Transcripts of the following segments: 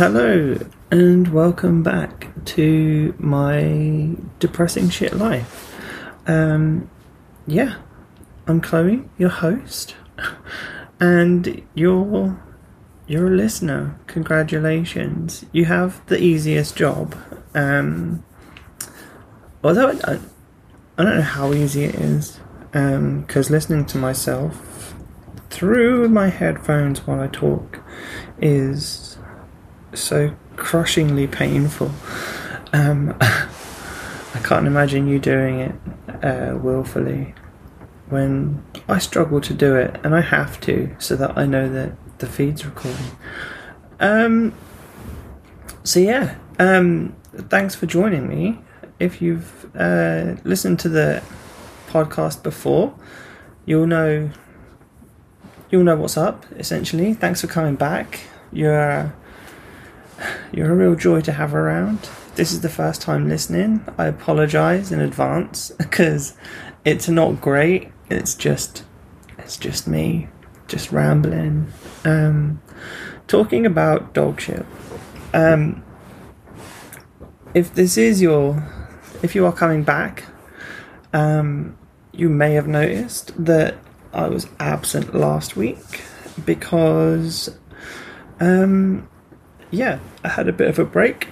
Hello and welcome back to my depressing shit life. Um, yeah, I'm Chloe, your host, and you're you're a listener. Congratulations, you have the easiest job. Um, although I, I don't know how easy it is, because listening to myself through my headphones while I talk is so crushingly painful. Um, I can't imagine you doing it uh, willfully when I struggle to do it, and I have to so that I know that the feed's recording. Um, so yeah, um, thanks for joining me. If you've uh, listened to the podcast before, you'll know you'll know what's up. Essentially, thanks for coming back. You're you're a real joy to have around. This is the first time listening. I apologize in advance because it's not great. It's just it's just me just rambling um talking about dog shit. Um if this is your if you are coming back um you may have noticed that I was absent last week because um yeah, I had a bit of a break,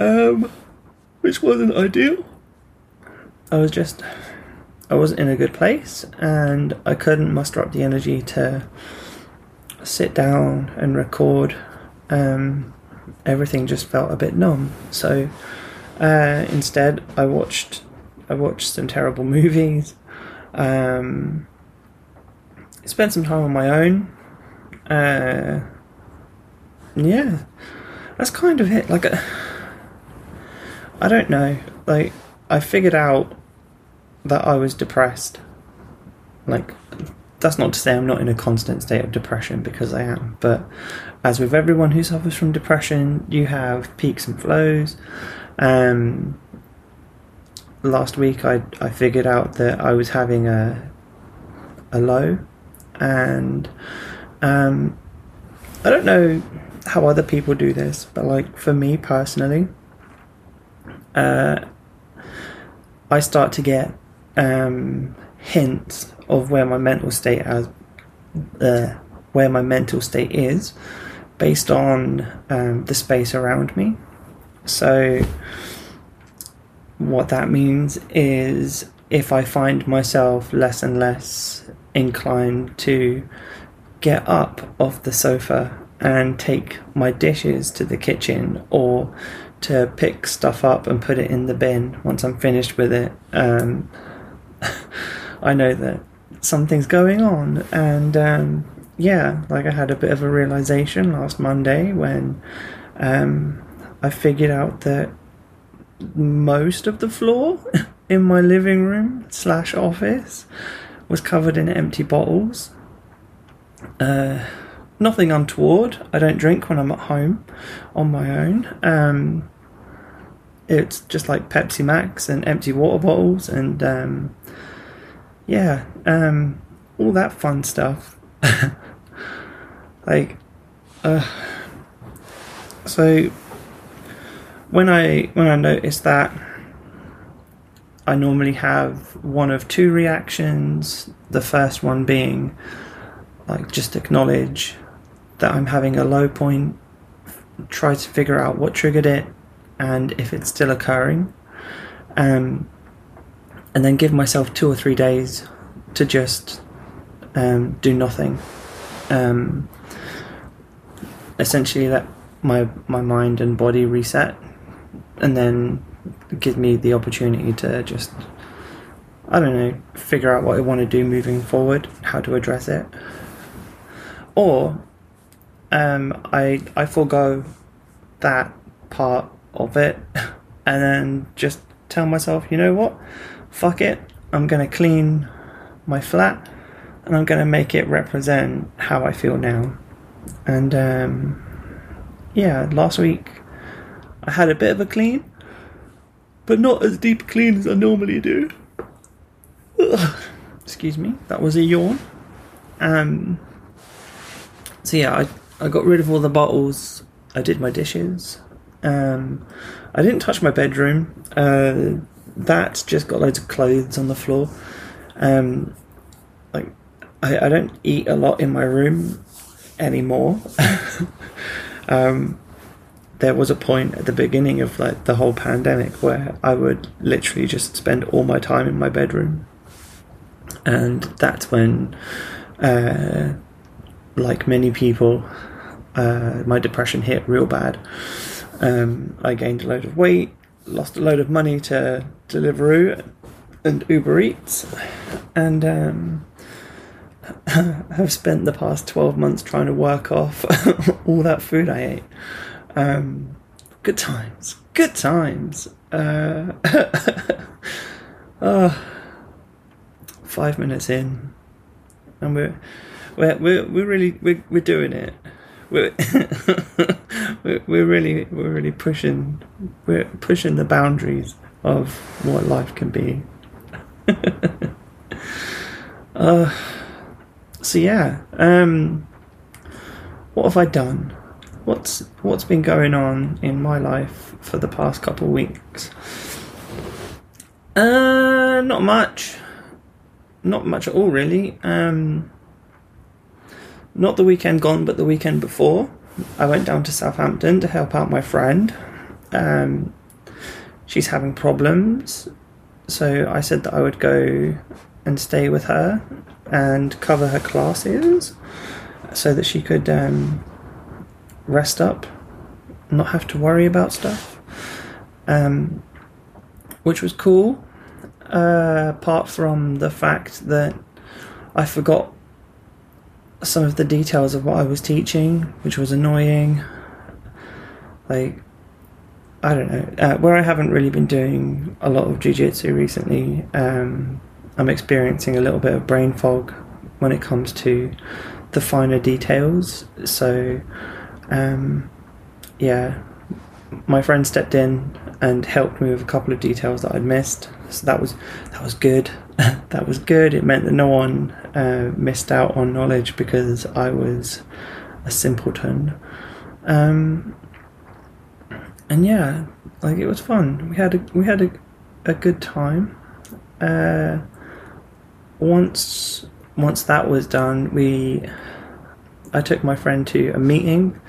um, which wasn't ideal. I was just, I wasn't in a good place, and I couldn't muster up the energy to sit down and record. Um, everything just felt a bit numb. So uh, instead, I watched, I watched some terrible movies. Um, spent some time on my own. Uh, yeah, that's kind of it. Like, uh, I don't know. Like, I figured out that I was depressed. Like, that's not to say I'm not in a constant state of depression because I am. But as with everyone who suffers from depression, you have peaks and flows. Um, last week, I I figured out that I was having a a low, and um, I don't know how other people do this, but like for me personally, uh, I start to get um, hints of where my mental state as uh, where my mental state is based on um, the space around me. So, what that means is if I find myself less and less inclined to get up off the sofa and take my dishes to the kitchen or to pick stuff up and put it in the bin once I'm finished with it. Um, I know that something's going on, and um, yeah, like I had a bit of a realization last Monday when um, I figured out that most of the floor in my living room slash office was covered in empty bottles. Uh, nothing untoward. I don't drink when I'm at home on my own. Um, it's just like Pepsi Max and empty water bottles and um, yeah, um, all that fun stuff. like, uh, so when I when I notice that, I normally have one of two reactions. The first one being like just acknowledge that I'm having a low point, try to figure out what triggered it and if it's still occurring. Um, and then give myself two or three days to just um, do nothing. Um, essentially, let my my mind and body reset, and then give me the opportunity to just I don't know figure out what I want to do moving forward, how to address it, or um, I I forego that part of it, and then just tell myself, you know what, fuck it, I'm gonna clean my flat, and I'm gonna make it represent how I feel now. And um, yeah, last week I had a bit of a clean, but not as deep clean as I normally do. Ugh. Excuse me, that was a yawn. Um, so yeah, I I got rid of all the bottles. I did my dishes. Um, I didn't touch my bedroom. Uh, that's just got loads of clothes on the floor. Um, like I, I don't eat a lot in my room anymore. um, there was a point at the beginning of like the whole pandemic where I would literally just spend all my time in my bedroom, and that's when, uh, like many people, uh, my depression hit real bad. Um, I gained a load of weight, lost a load of money to Deliveroo and Uber Eats, and um, have spent the past 12 months trying to work off all that food I ate. Um, good times. Good times. Uh, oh, five minutes in, and we're we're we're, we're really we're, we're doing it. We're, we're really we're really pushing we're pushing the boundaries of what life can be. uh, so yeah, um, what have I done? What's what's been going on in my life for the past couple of weeks? Uh, not much. Not much at all, really. Um, not the weekend gone, but the weekend before. I went down to Southampton to help out my friend. Um, she's having problems, so I said that I would go and stay with her and cover her classes so that she could um, rest up, not have to worry about stuff, um, which was cool. Uh, apart from the fact that I forgot some of the details of what I was teaching, which was annoying. Like, I don't know, uh, where I haven't really been doing a lot of jujitsu recently, um, I'm experiencing a little bit of brain fog when it comes to the finer details. So, um, yeah, my friend stepped in and helped me with a couple of details that I'd missed. So that was that was good. that was good. It meant that no one uh, missed out on knowledge because I was a simpleton. Um, and yeah, like it was fun. We had a we had a, a good time. Uh, once once that was done, we I took my friend to a meeting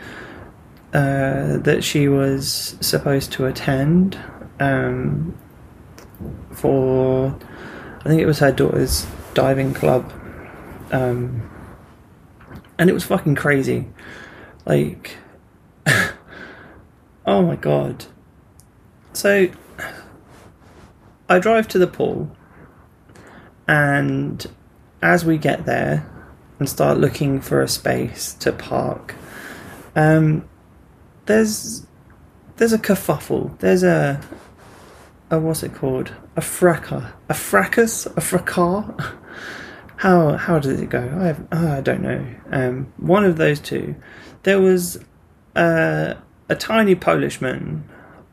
uh, that she was supposed to attend um, for I think it was her daughter's diving club, um, and it was fucking crazy. Like, oh my god. So I drive to the pool and as we get there and start looking for a space to park, um, there's there's a kerfuffle. There's a a what's it called? A fracas. A fracas? A fracas? How how does it go? I have, oh, I don't know. Um, one of those two. There was uh, a tiny Polishman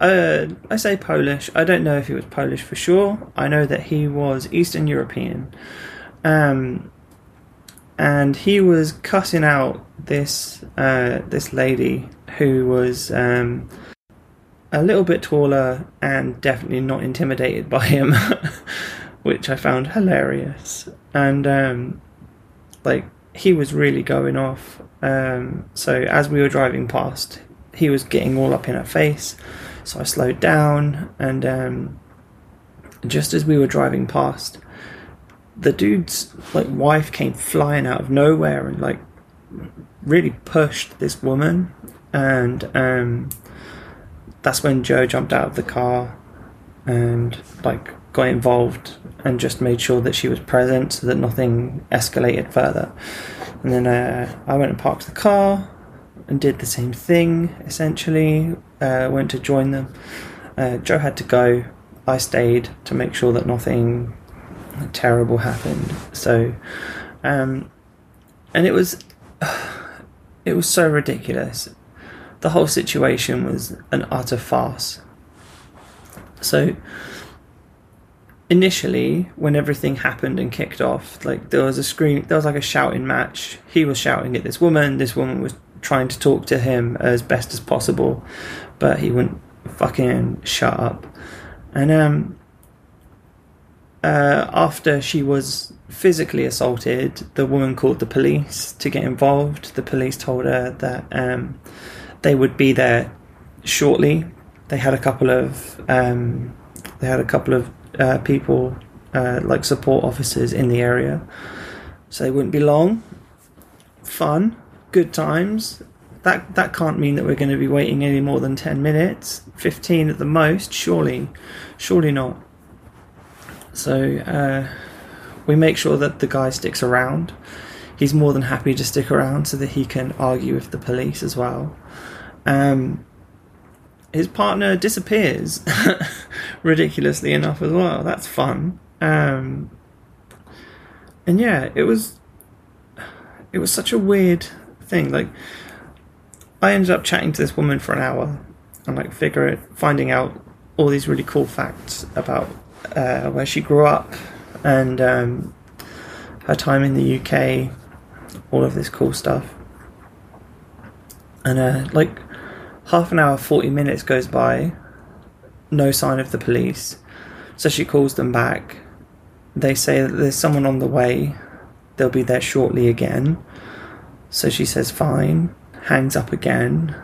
uh, I say Polish. I don't know if he was Polish for sure. I know that he was Eastern European. Um, and he was cussing out this uh, this lady who was um, a little bit taller and definitely not intimidated by him, which I found hilarious. And um, like he was really going off. Um, so as we were driving past, he was getting all up in her face. So I slowed down, and um, just as we were driving past, the dude's like wife came flying out of nowhere and like really pushed this woman, and um, that's when Joe jumped out of the car and like got involved and just made sure that she was present so that nothing escalated further. And then uh, I went and parked the car and did the same thing essentially uh, went to join them. Uh, Joe had to go. I stayed to make sure that nothing terrible happened. So, um, and it was, it was so ridiculous. The whole situation was an utter farce. So, initially, when everything happened and kicked off, like there was a scream, there was like a shouting match. He was shouting at this woman. This woman was trying to talk to him as best as possible, but he wouldn't fucking shut up. And um, uh, after she was physically assaulted, the woman called the police to get involved. The police told her that um, they would be there shortly. They had a couple of um, they had a couple of uh, people uh, like support officers in the area, so they wouldn't be long. Fun, good times. That that can't mean that we're going to be waiting any more than ten minutes, fifteen at the most. Surely, surely not. So uh, we make sure that the guy sticks around. He's more than happy to stick around so that he can argue with the police as well. Um, his partner disappears, ridiculously enough as well. That's fun. Um, and yeah, it was it was such a weird thing. Like, I ended up chatting to this woman for an hour and like figure it, finding out all these really cool facts about uh, where she grew up and um, her time in the UK, all of this cool stuff. And uh, like half an hour, 40 minutes goes by, no sign of the police. So she calls them back. They say that there's someone on the way, they'll be there shortly again. So she says, fine, hangs up again.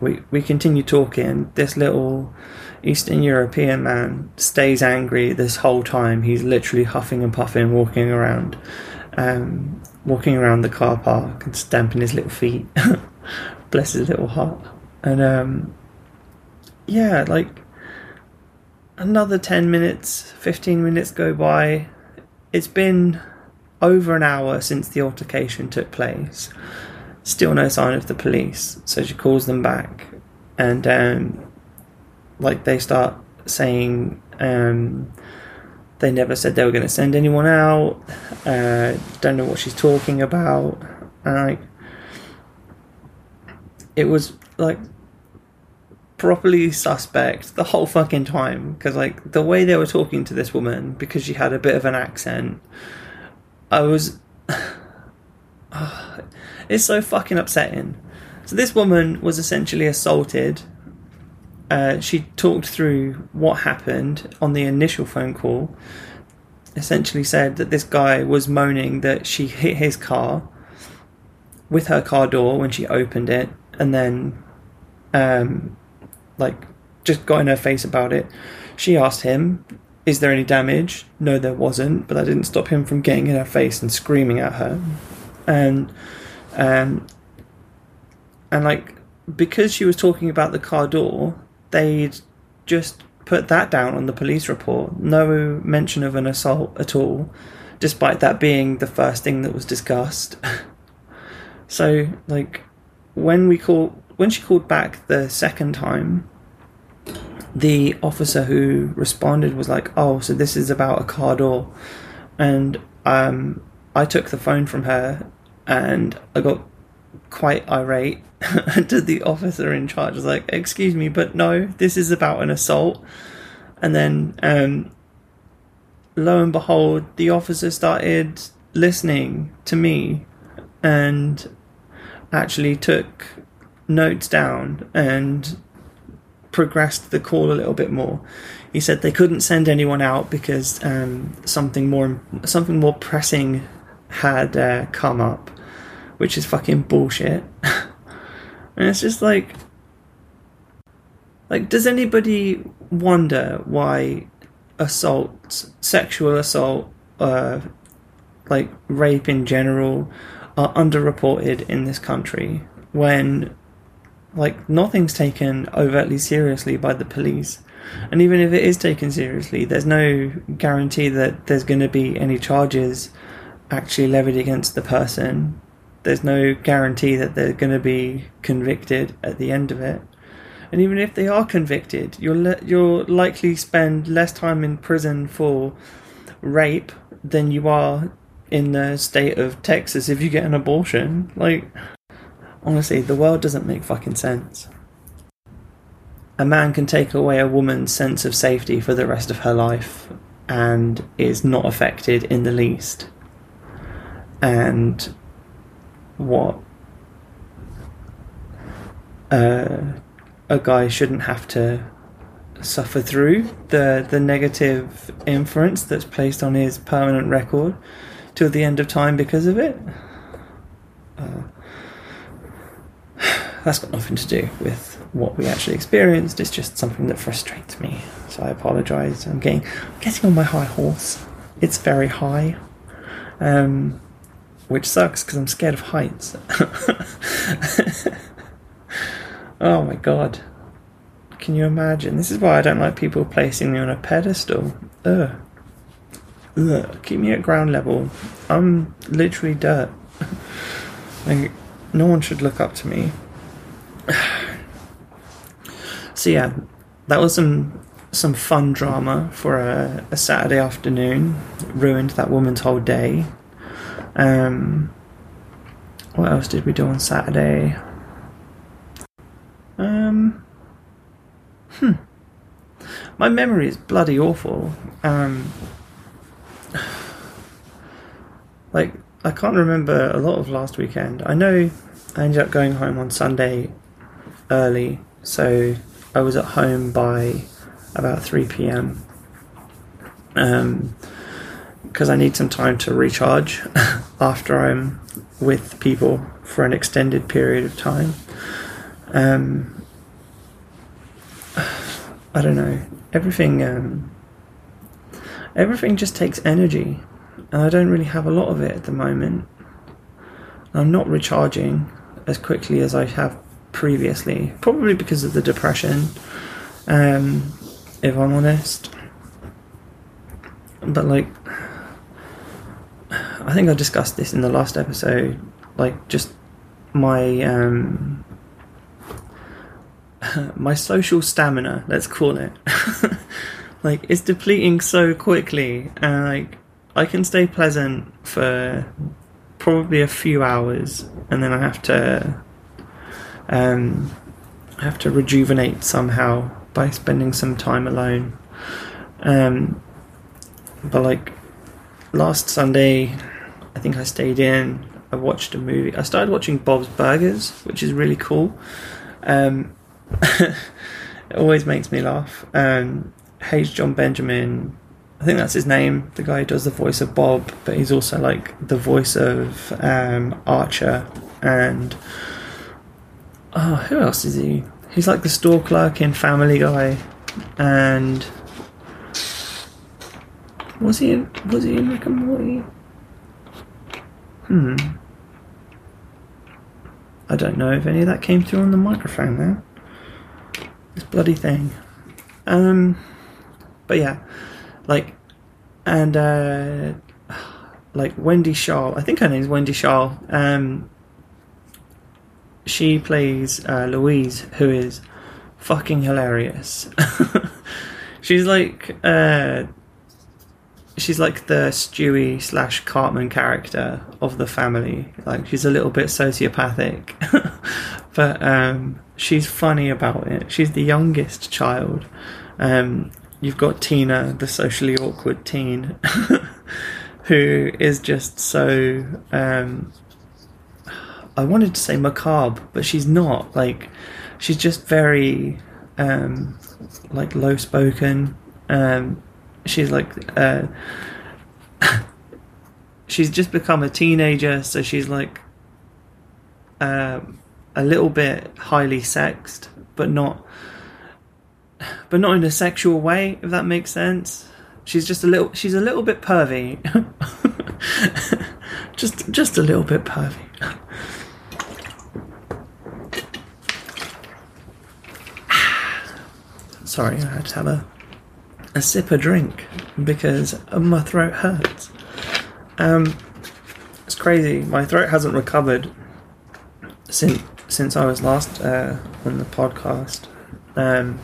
We, we continue talking. This little Eastern European man stays angry this whole time. He's literally huffing and puffing, walking around, um, walking around the car park and stamping his little feet. Bless his little heart. And um, yeah, like another 10 minutes, 15 minutes go by. It's been over an hour since the altercation took place. Still no sign of the police. So she calls them back. And um, like they start saying um, they never said they were going to send anyone out. Uh, don't know what she's talking about. And like, it was like properly suspect the whole fucking time because like the way they were talking to this woman because she had a bit of an accent, I was. it's so fucking upsetting. So this woman was essentially assaulted uh, she talked through what happened on the initial phone call. Essentially, said that this guy was moaning that she hit his car with her car door when she opened it, and then, um, like, just got in her face about it. She asked him, "Is there any damage?" No, there wasn't, but that didn't stop him from getting in her face and screaming at her, and, um, and like because she was talking about the car door, they'd just put that down on the police report. No mention of an assault at all, despite that being the first thing that was discussed. so, like, when we call when she called back the second time, the officer who responded was like, "Oh, so this is about a car door," and um, I took the phone from her, and I got quite irate to the officer in charge. I was like, "Excuse me, but no, this is about an assault." And then, um, lo and behold, the officer started listening to me and actually took notes down and progressed the call a little bit more. He said they couldn't send anyone out because um, something more something more pressing had uh, come up which is fucking bullshit. and it's just like, like, does anybody wonder why assault, sexual assault, uh, like rape in general, are underreported in this country when, like, nothing's taken overtly seriously by the police? And even if it is taken seriously, there's no guarantee that there's going to be any charges actually levied against the person there's no guarantee that they're going to be convicted at the end of it. And even if they are convicted, you'll le- you'll likely spend less time in prison for rape than you are in the state of Texas if you get an abortion. Like, honestly, the world doesn't make fucking sense. A man can take away a woman's sense of safety for the rest of her life and is not affected in the least. And what uh, a guy shouldn't have to suffer through the the negative inference that's placed on his permanent record till the end of time because of it. Uh, that's got nothing to do with what we actually experienced. It's just something that frustrates me. So I apologise. I'm getting I'm getting on my high horse. It's very high, um, which sucks because I'm scared of heights. oh my god. Can you imagine? This is why I don't like people placing me on a pedestal. Ugh. Ugh. Keep me at ground level. I'm literally dirt. like, no one should look up to me. so yeah, that was some some fun drama for a, a Saturday afternoon. ruined that woman's whole day. Um, what else did we do on Saturday? Um, hmm. My memory is bloody awful. Um, like I can't remember a lot of last weekend. I know I ended up going home on Sunday early, so I was at home by about 3 pm. Um, because I need some time to recharge after I'm with people for an extended period of time. Um, I don't know. Everything, um, everything just takes energy, and I don't really have a lot of it at the moment. I'm not recharging as quickly as I have previously, probably because of the depression. Um, if I'm honest, but like, I think I discussed this in the last episode. Like, just my um, my social stamina, let's call it, like it's depleting so quickly, and like I can stay pleasant for probably a few hours, and then I have to um, have to rejuvenate somehow by spending some time alone. Um, but like last Sunday, I think I stayed in. I watched a movie. I started watching Bob's Burgers, which is really cool. Um, it always makes me laugh. Um, H. Jon Benjamin, I think that's his name, the guy who does the voice of Bob, but he's also like the voice of um, Archer and oh, who else is he? He's like the store clerk in Family Guy, and was he in was he in Rick and Morty? Hmm. I don't know if any of that came through on the microphone there. This bloody thing. Um, but yeah, like, and uh, like Wendy Shaw, I think her name is Wendy Shaw. Um, she plays uh, Louise, who is fucking hilarious. she's like uh, she's like the Stewie slash Cartman character of the family. Like she's a little bit sociopathic, but um, she's funny about it. She's the youngest child. Um, you've got Tina, the socially awkward teen, who is just so um, I wanted to say macabre, but she's not. Like, she's just very, um, like low spoken. Um, she's like, uh, she's just become a teenager, so she's like, um, a little bit highly sexed, but not, but not in a sexual way. If that makes sense. She's just a little. She's a little bit pervy. just, just a little bit pervy. Sorry, I had to have a, a sip of drink because my throat hurts. Um, it's crazy. My throat hasn't recovered since since I was last uh, on the podcast. Um,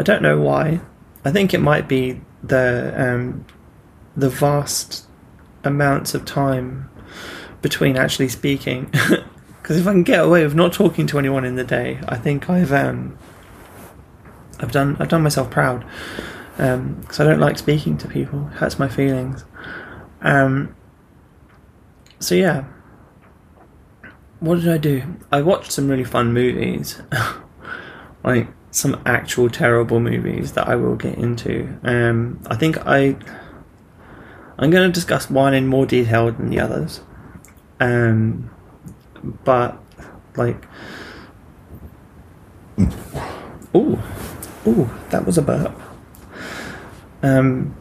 I don't know why. I think it might be the um, the vast amounts of time between actually speaking. Because if I can get away with not talking to anyone in the day, I think I've um, I've done I've done myself proud because um, I don't like speaking to people. It hurts my feelings. Um, so yeah, what did I do? I watched some really fun movies, like some actual terrible movies that I will get into. Um, I think I I'm going to discuss one in more detail than the others. Um, but like, oh, oh, that was a burp. Um,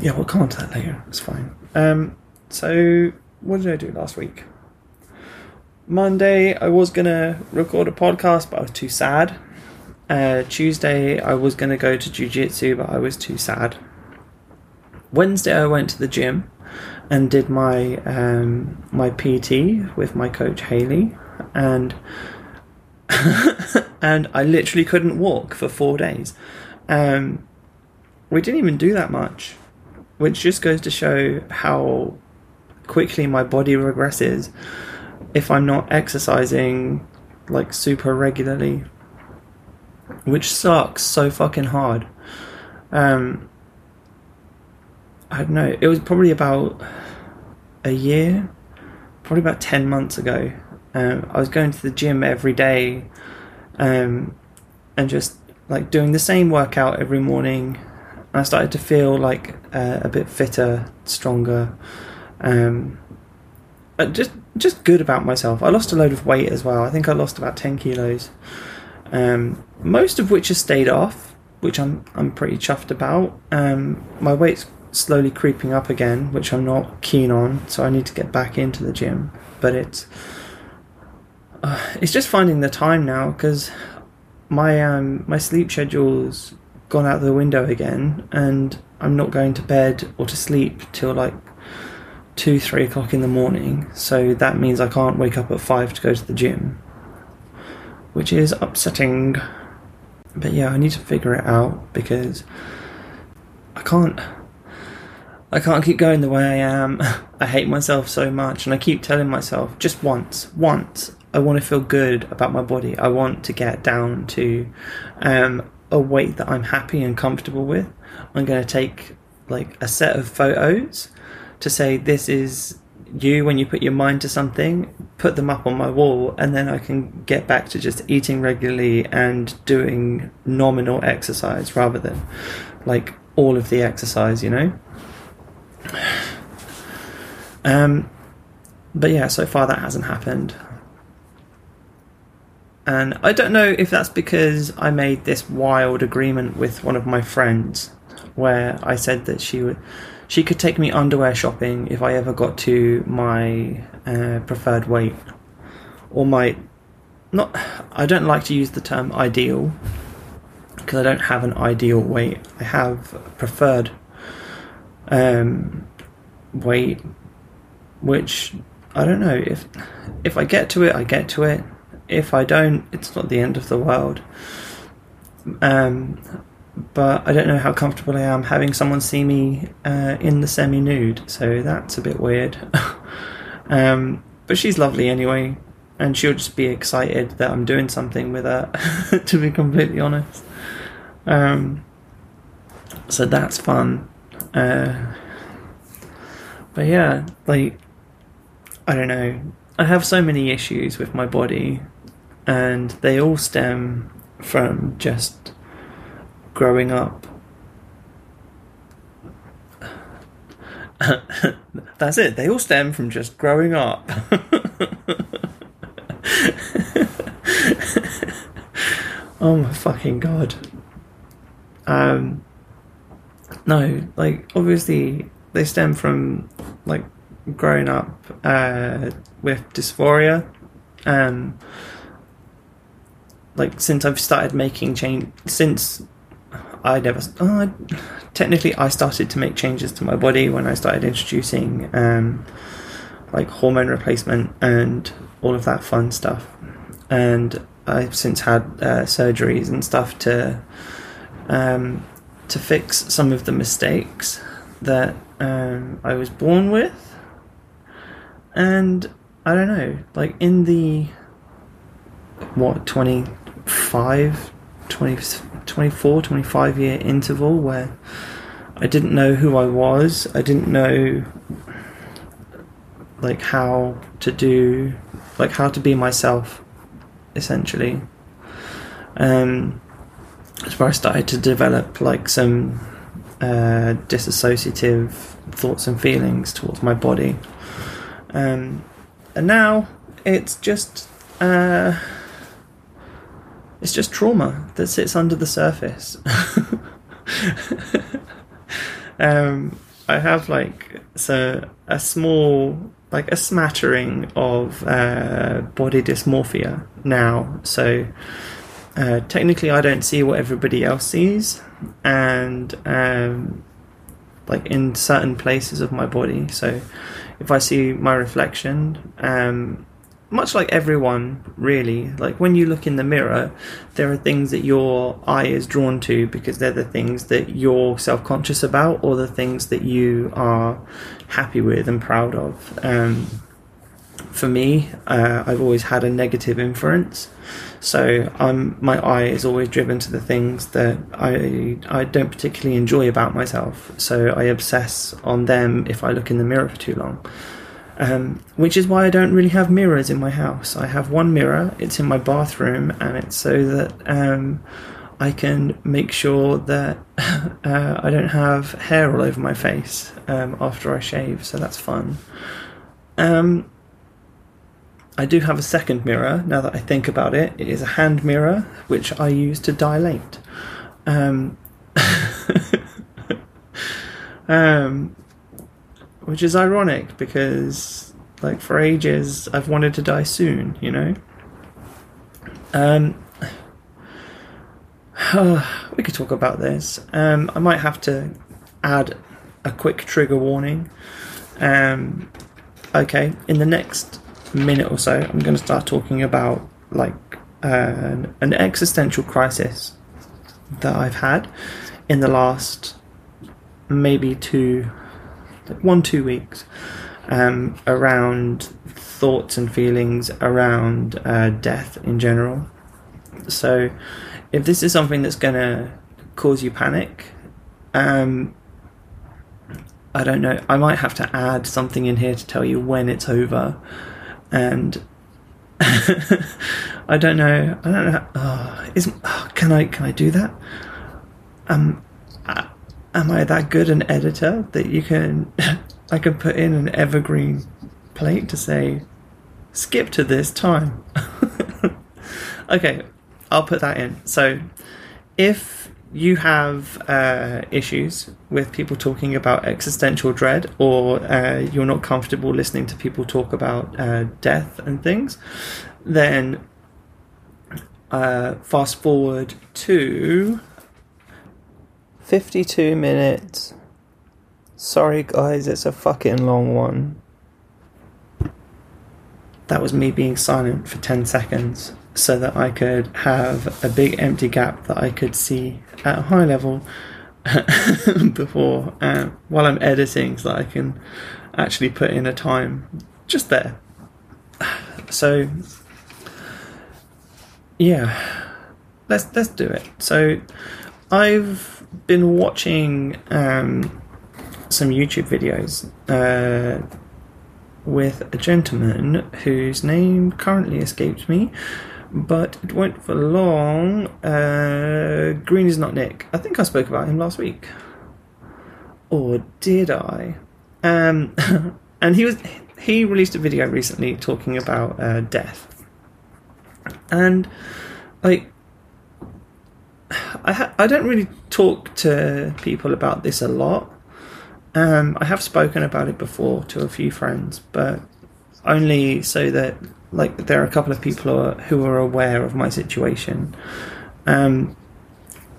yeah, we'll come on to that later. It's fine. Um, so what did I do last week? Monday, I was gonna record a podcast, but I was too sad. Uh, Tuesday, I was gonna go to jujitsu, but I was too sad. Wednesday, I went to the gym and did my um, my PT with my coach Haley, and and I literally couldn't walk for four days. Um, we didn't even do that much, which just goes to show how quickly my body regresses if I'm not exercising like super regularly, which sucks so fucking hard. Um, I don't know. It was probably about a year, probably about ten months ago. Um, I was going to the gym every day, um, and just like doing the same workout every morning. I started to feel like uh, a bit fitter, stronger, um, just just good about myself. I lost a load of weight as well. I think I lost about ten kilos, um, most of which has stayed off, which I'm I'm pretty chuffed about. Um, my weight's slowly creeping up again, which I'm not keen on. So I need to get back into the gym. But it's uh, it's just finding the time now because my um my sleep schedule's gone out the window again, and I'm not going to bed or to sleep till like two three o'clock in the morning. So that means I can't wake up at five to go to the gym, which is upsetting. But yeah, I need to figure it out because I can't I can't keep going the way I am. I hate myself so much, and I keep telling myself just once, once, I want to feel good about my body. I want to get down to um, a weight that I'm happy and comfortable with. I'm going to take like a set of photos to say this is you when you put your mind to something, put them up on my wall, and then I can get back to just eating regularly and doing nominal exercise rather than like all of the exercise, you know? Um, but yeah, so far that hasn't happened. And I don't know if that's because I made this wild agreement with one of my friends where I said that she would she could take me underwear shopping if I ever got to my uh, preferred weight or my not I don't like to use the term ideal because I don't have an ideal weight. I have preferred um, weight, which I don't know if if I get to it, I get to it. If I don't, it's not the end of the world. Um, but I don't know how comfortable I am having someone see me uh, in the semi nude, so that's a bit weird. um, but she's lovely anyway, and she'll just be excited that I'm doing something with her, to be completely honest. Um, so that's fun. Uh, but yeah, like, I don't know. I have so many issues with my body, and they all stem from just growing up. That's it. They all stem from just growing up. oh my fucking god. Um, no, like obviously they stem from like growing up uh, with dysphoria. Um, like since I've started making change, since I never, oh, technically I started to make changes to my body when I started introducing um, like hormone replacement and all of that fun stuff. And I've since had uh, surgeries and stuff to um, to fix some of the mistakes that um, I was born with. And I don't know, like in the what 25 20, 24 25 year interval where I didn't know who I was, I didn't know like how to do like how to be myself essentially. Um that's where I started to develop like some uh, disassociative thoughts and feelings towards my body. Um and now it's just uh it's just trauma that sits under the surface um I have like so a small like a smattering of uh, body dysmorphia now. So uh, technically, I don't see what everybody else sees, and um, like in certain places of my body. So if I see my reflection, um, much like everyone, really, like when you look in the mirror, there are things that your eye is drawn to because they're the things that you're self conscious about or the things that you are happy with and proud of. Um, for me, uh, I've always had a negative inference, so I'm my eye is always driven to the things that I I don't particularly enjoy about myself. So I obsess on them if I look in the mirror for too long. Um, which is why I don't really have mirrors in my house. I have one mirror, it's in my bathroom, and it's so that um, I can make sure that uh, I don't have hair all over my face um, after I shave, so that's fun. Um, I do have a second mirror now that I think about it. It is a hand mirror which I use to dilate. Um, um, which is ironic because, like, for ages I've wanted to die soon, you know? Um, we could talk about this. Um, I might have to add a quick trigger warning. Um, okay, in the next minute or so, I'm going to start talking about like an existential crisis that I've had in the last maybe two, like one two weeks, um, around thoughts and feelings around uh, death in general. So, if this is something that's going to cause you panic, um, I don't know. I might have to add something in here to tell you when it's over and I don't know. I don't know. Oh, is oh, can I can I do that? Um, am I that good an editor that you can I can put in an evergreen plate to say skip to this time? okay, I'll put that in. So if you have uh, issues with people talking about existential dread, or uh, you're not comfortable listening to people talk about uh, death and things, then uh, fast forward to 52 minutes. Sorry, guys, it's a fucking long one. That was me being silent for 10 seconds so that I could have a big empty gap that I could see at a high level before uh, while I'm editing so that I can actually put in a time just there. So yeah, let's let's do it. So I've been watching um, some YouTube videos uh, with a gentleman whose name currently escapes me but it won't for long. Uh, Green is not Nick. I think I spoke about him last week, or did I? Um, and he was he released a video recently talking about uh, death, and like I ha- I don't really talk to people about this a lot. Um, I have spoken about it before to a few friends, but only so that like there are a couple of people who are, who are aware of my situation. Um,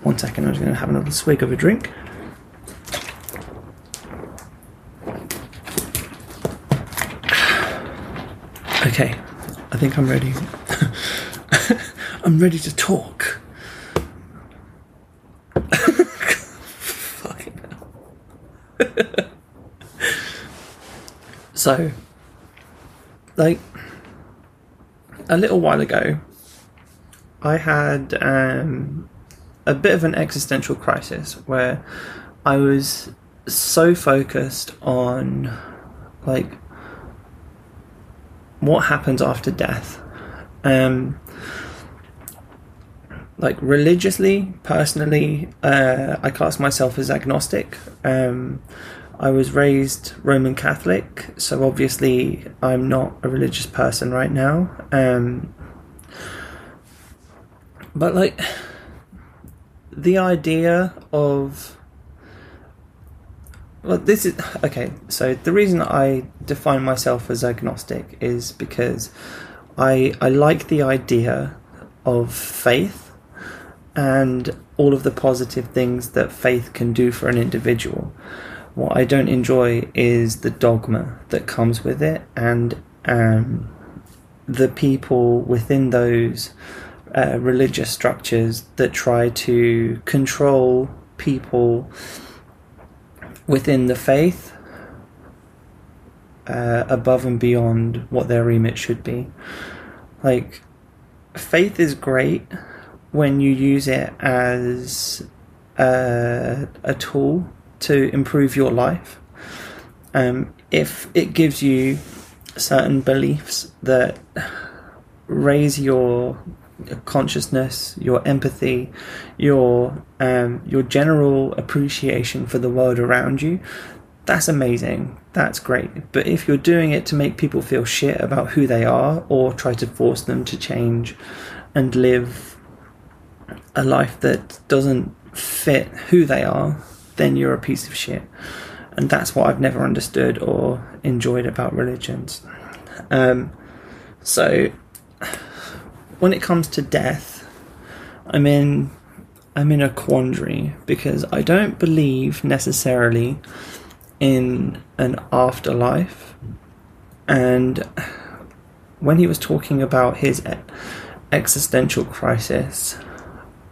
one second, I'm just going to have another swig of a drink. Okay, I think I'm ready. I'm ready to talk. Fucking hell. so, like, a little while ago, I had um, a bit of an existential crisis where I was so focused on like what happens after death. Um, like religiously, personally, uh, I class myself as agnostic. Um, I was raised Roman Catholic, so obviously I'm not a religious person right now. Um, but like the idea of well, this is okay. So the reason I define myself as agnostic is because I I like the idea of faith and all of the positive things that faith can do for an individual. What I don't enjoy is the dogma that comes with it and um, the people within those uh, religious structures that try to control people within the faith uh, above and beyond what their remit should be. Like, faith is great when you use it as a, a tool to improve your life. Um, if it gives you certain beliefs that raise your consciousness, your empathy, your um, your general appreciation for the world around you, that's amazing. That's great. But if you're doing it to make people feel shit about who they are or try to force them to change and live a life that doesn't fit who they are, then you're a piece of shit. And that's what I've never understood or enjoyed about religions. Um, so when it comes to death, I'm in I'm in a quandary because I don't believe necessarily in an afterlife. And when he was talking about his existential crisis,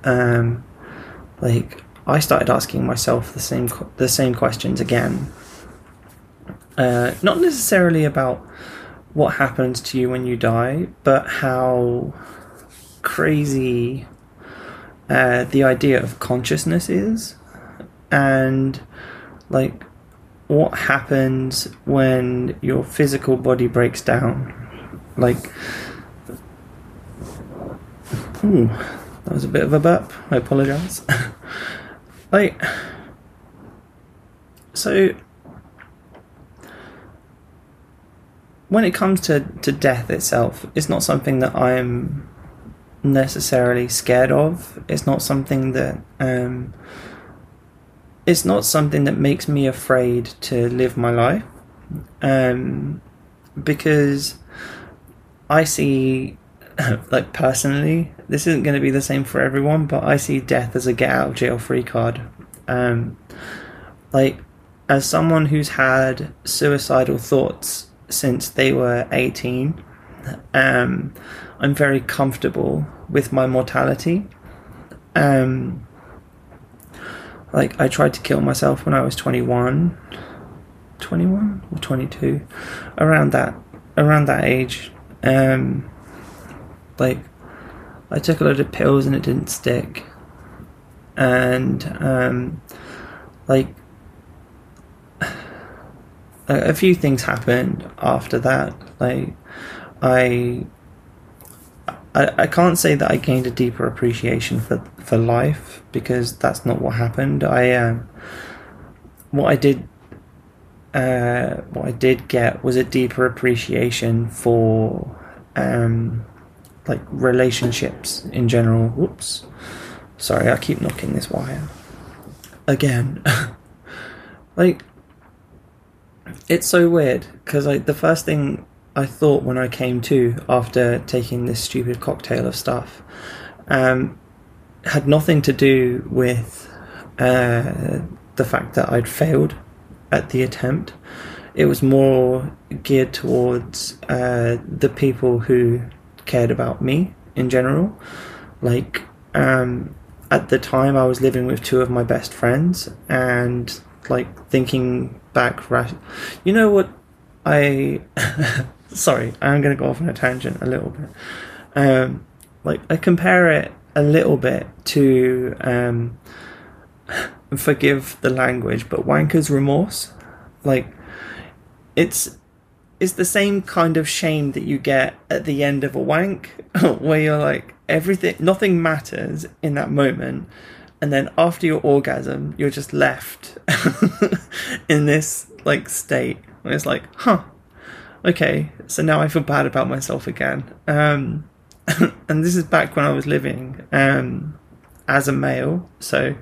um, like I started asking myself the same the same questions again. Uh, not necessarily about what happens to you when you die, but how crazy uh, the idea of consciousness is, and like what happens when your physical body breaks down. Like, ooh, that was a bit of a burp. I apologize. like, so when it comes to, to death itself, it's not something that I'm necessarily scared of. It's not something that um, it's not something that makes me afraid to live my life. Um, because I see, like personally, this isn't going to be the same for everyone, but I see death as a get out of jail free card. Um, like, as someone who's had suicidal thoughts since they were 18. Um, I'm very comfortable with my mortality. Um, like I tried to kill myself when I was 21, 21 or 22, around that around that age. Um, like I took a load of pills and it didn't stick, and um, like a, few things happened after that. Like I, I, I can't say that I gained a deeper appreciation for for life because that's not what happened. I um, what I did, uh, what I did get was a deeper appreciation for um, like relationships in general. Whoops, sorry, I keep knocking this wire again. like it's so weird because like the first thing I thought when I came to after taking this stupid cocktail of stuff um, had nothing to do with uh, the fact that I'd failed at the attempt. It was more geared towards uh, the people who cared about me in general. Like, um, at the time, I was living with two of my best friends, and like thinking back, you know what? I sorry, I'm to go off on a tangent a little bit. Um, like I compare it a little bit to um, forgive the language, but wanker's remorse. Like it's it's the same kind of shame that you get at the end of a wank, where you're like everything, nothing matters in that moment, and then after your orgasm, you're just left in this like state. where it's like, huh, okay, so now I feel bad about myself again. Um, and this is back when I was living um, as a male, so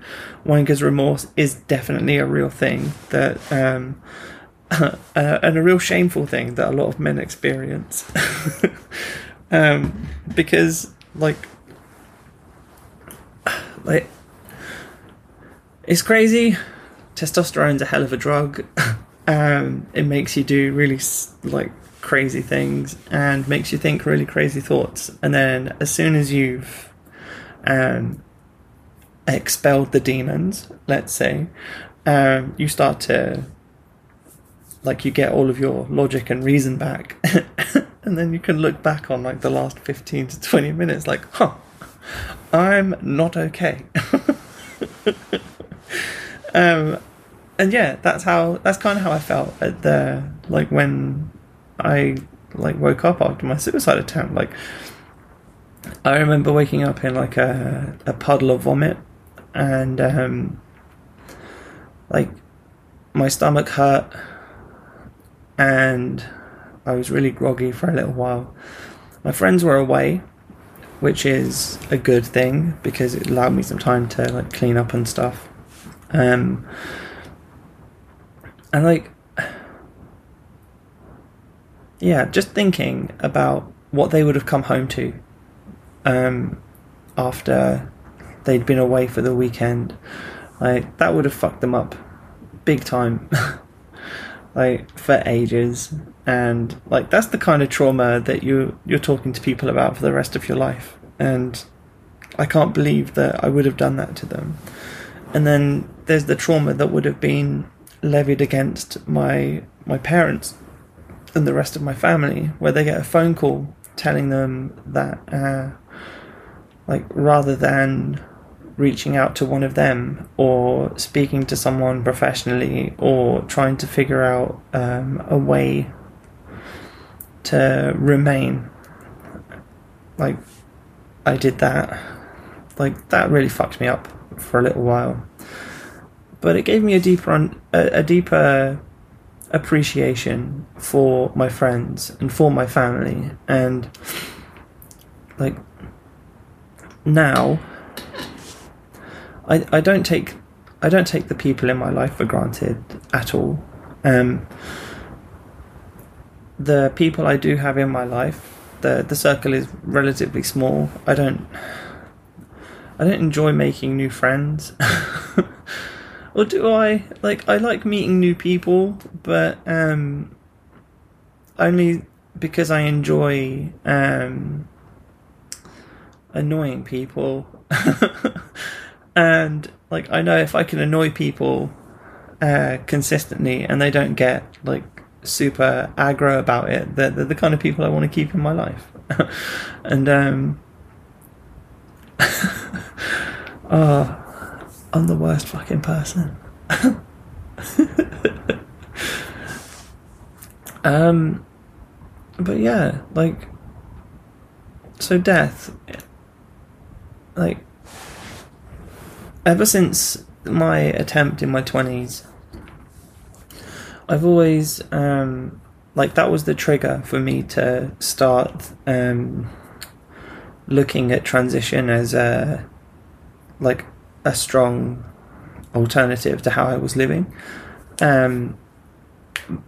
wanker's remorse is definitely a real thing that, um, uh, and a real shameful thing that a lot of men experience. um, because, like, like, it's crazy. Testosterone's a hell of a drug. um, it makes you do really like crazy things and makes you think really crazy thoughts. And then as soon as you've um, expelled the demons, let's say, um, you start to like you get all of your logic and reason back, and then you can look back on like the last fifteen to twenty minutes, like, huh, I'm not okay. um, and yeah, that's how that's kind of how I felt at the like when I like woke up after my suicide attempt. Like, I remember waking up in like a a puddle of vomit, and um, like my stomach hurt, and I was really groggy for a little while. My friends were away, which is a good thing because it allowed me some time to like clean up and stuff. Um, and like yeah, just thinking about what they would have come home to um, after they'd been away for the weekend, like that would have fucked them up big time, like for ages. And like that's the kind of trauma that you you're talking to people about for the rest of your life. And I can't believe that I would have done that to them. And then there's the trauma that would have been levied against my my parents and the rest of my family, where they get a phone call telling them that, uh, like, rather than reaching out to one of them or speaking to someone professionally or trying to figure out um, a way to remain, like, I did that. Like, that really fucked me up for a little while. But it gave me a deeper, un- a, a deeper appreciation for my friends and for my family and like now I I don't take I don't take the people in my life for granted at all. Um, the people I do have in my life, the the circle is relatively small. I don't I don't enjoy making new friends. or do I? Like, I like meeting new people, but um, only because I enjoy um, annoying people. and like, I know if I can annoy people uh, consistently and they don't get like super aggro about it, they're, they're the kind of people I want to keep in my life. and um, oh I'm the worst fucking person. um, but yeah, like, so death, like, ever since my attempt in my 20s, I've always, um, like, that was the trigger for me to start, um, looking at transition as a, like, a strong alternative to how I was living. Um,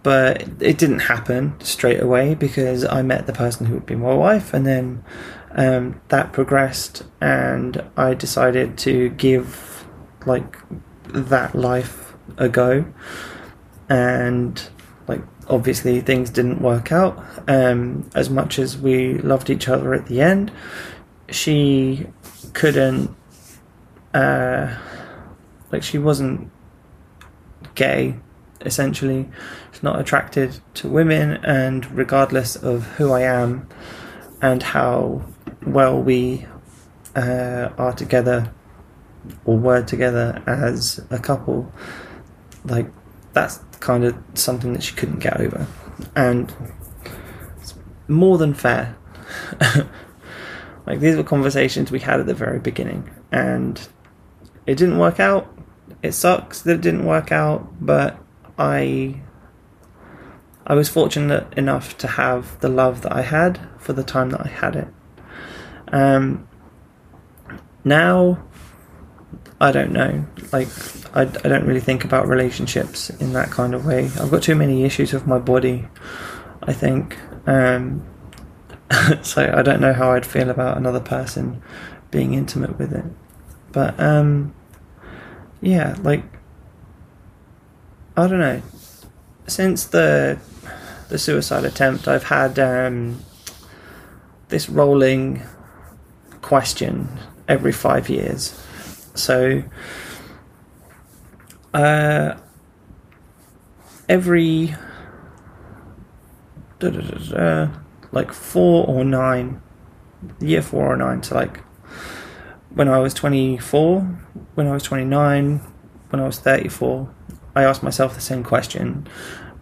but it didn't happen straight away because I met the person who would be my wife, and then um, that progressed, and I decided to give like that life a go, and like obviously things didn't work out um, as much as we loved each other at the end. She couldn't uh, like she wasn't gay essentially she's not attracted to women and regardless of who i am and how well we uh, are together or were together as a couple like that's kind of something that she couldn't get over and it's more than fair. like these were conversations we had at the very beginning, and it didn't work out. It sucks that it didn't work out, but I I was fortunate enough to have the love that I had for the time that I had it. Um, now, I don't know. Like, I, I don't really think about relationships in that kind of way. I've got too many issues with my body, I think. Um, so I don't know how I'd feel about another person being intimate with it. But, um, yeah, like, I don't know. Since the the suicide attempt, I've had um, this rolling question every five years. So, uh, every like four or nine, year four or nine, so like when I was 24, when I was 29, when I was 34, I asked myself the same question,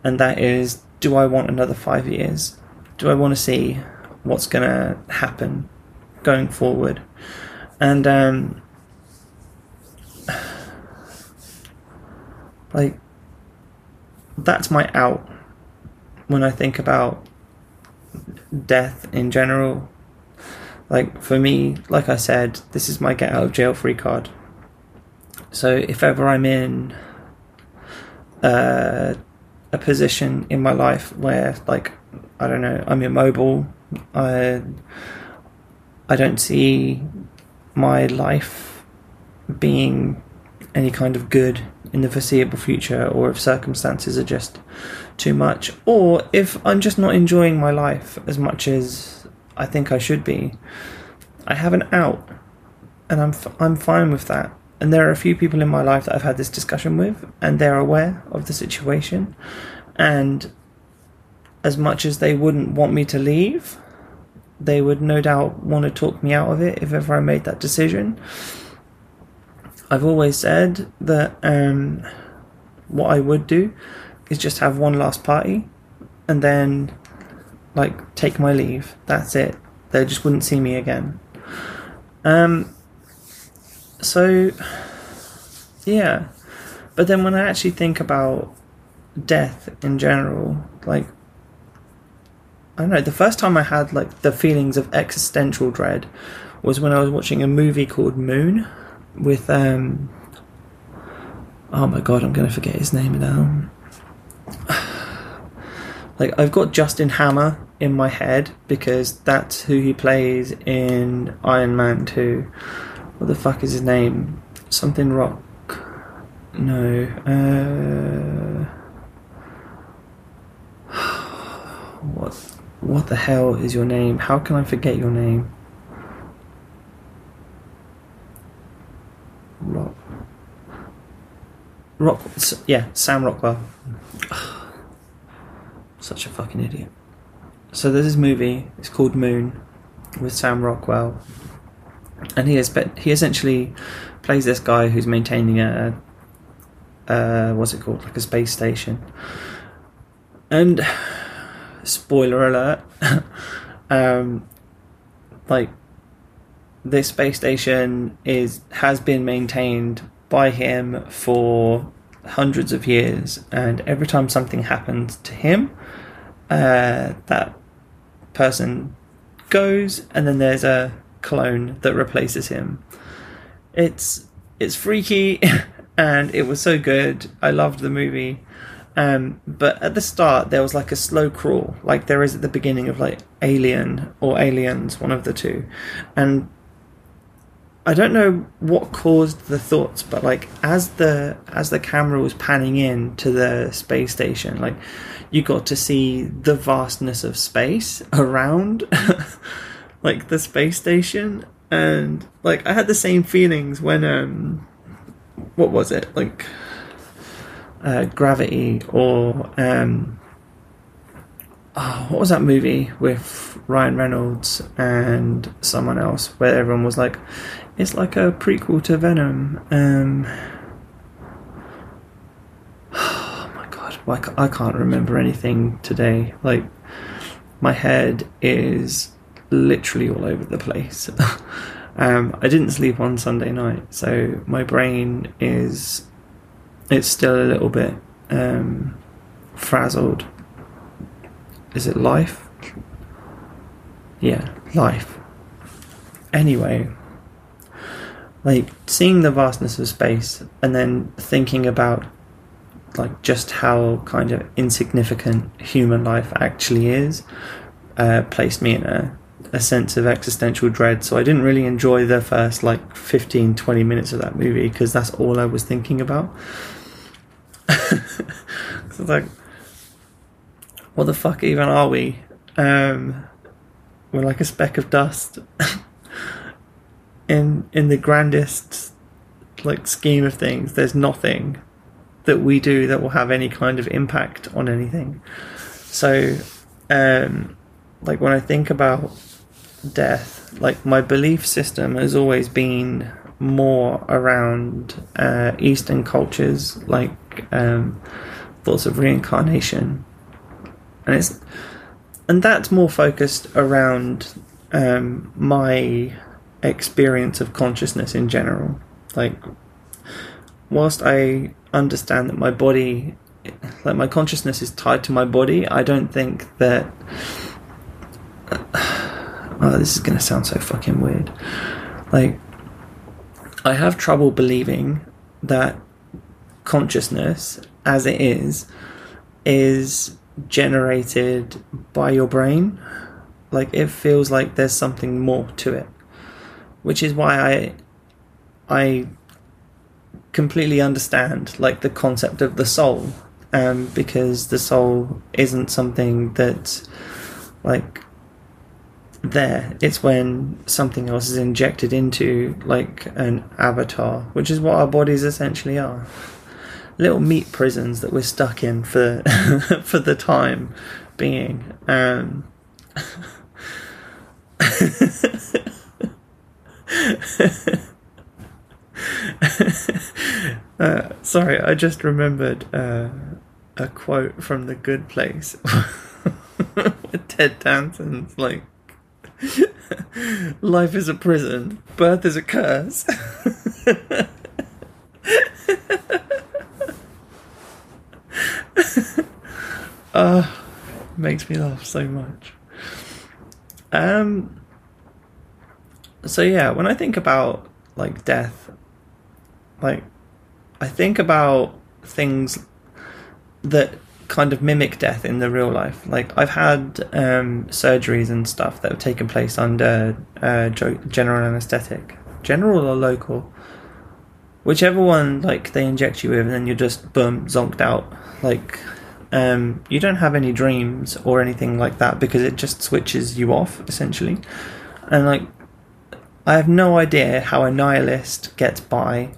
and that is do I want another five years? Do I want to see what's going to happen going forward? And, um, like, that's my out when I think about death in general. Like, for me, like I said, this is my get out of jail free card. So if ever I'm in uh, a position in my life where like I don't know I'm immobile I I don't see my life being any kind of good in the foreseeable future or if circumstances are just too much or if I'm just not enjoying my life as much as I think I should be I have an out and I'm f- I'm fine with that and there are a few people in my life that I've had this discussion with, and they're aware of the situation. And as much as they wouldn't want me to leave, they would no doubt want to talk me out of it if ever I made that decision. I've always said that um, what I would do is just have one last party and then like take my leave. That's it. They just wouldn't see me again. Um, so, yeah. But then when I actually think about death in general, like, I don't know, the first time I had like the feelings of existential dread was when I was watching a movie called Moon with, um, oh my god, I'm to forget his name now. like, I've got Justin Hammer in my head because that's who he plays in Iron Man 2 what the fuck is his name? Something Rock. No. Uh, what? What the hell is your name? How can I forget your name? Rock. Rock. Yeah, Sam Rockwell. Such a fucking idiot. So there's this movie. It's called Moon, with Sam Rockwell and he is he essentially plays this guy who's maintaining a, uh, what's it called, like a space station. And spoiler alert, um, like this space station is has been maintained by him for hundreds of years, and every time something happens to him, uh, that person goes, and then there's a clone that replaces him. It's it's freaky and it was so good. I loved the movie. Um, but at the start there was like a slow crawl, like there is at the beginning of like Alien or Aliens, one of the two. And I don't know what caused the thoughts, but like as the as the camera was panning in to the space station, like you got to see the vastness of space around. like the space station and like I had the same feelings when um what was it like uh, Gravity or um oh, what was that movie with Ryan Reynolds and someone else where everyone was like it's like a prequel to Venom um oh my god I can't remember anything today like my head is literally all over the place. um, I didn't sleep on Sunday night, so my brain is it's still a little bit um, frazzled. Is it life? Yeah, life. Anyway, like seeing the vastness of space and then thinking about like just how kind of insignificant human life actually is uh, placed me in a, a sense of existential dread so i didn't really enjoy the first like 15 20 minutes of that movie because that's all i was thinking about so like what the fuck even are we um, we're like a speck of dust in in the grandest like scheme of things there's nothing that we do that will have any kind of impact on anything. So, um, like when I think about death, like my belief system has always been more around uh, Eastern cultures, like um, thoughts of reincarnation, and it's and that's more focused around um, my experience of consciousness in general. Like, whilst I understand that my body, like my consciousness, is tied to my body. I don't think that. Oh, this is gonna sound so fucking weird. Like, I have trouble believing that consciousness, as it is, is generated by your brain. Like, it feels like there's something more to it, which is why I, I completely understand like the concept of the soul um, because the soul isn't something that like there it's when something else is injected into like an avatar which is what our bodies essentially are little meat prisons that we're stuck in for for the time being um, uh, sorry, I just remembered uh, a quote from The Good Place. Ted Danson's like, "Life is a prison, birth is a curse." uh, makes me laugh so much. Um. So yeah, when I think about like death like I think about things that kind of mimic death in the real life. Like I've had um, surgeries and stuff that have taken place under uh, general anesthetic, general or local, whichever one. Like they inject you with, and then you're just boom zonked out. Like um, you don't have any dreams or anything like that because it just switches you off essentially, and like I have no idea how a nihilist gets by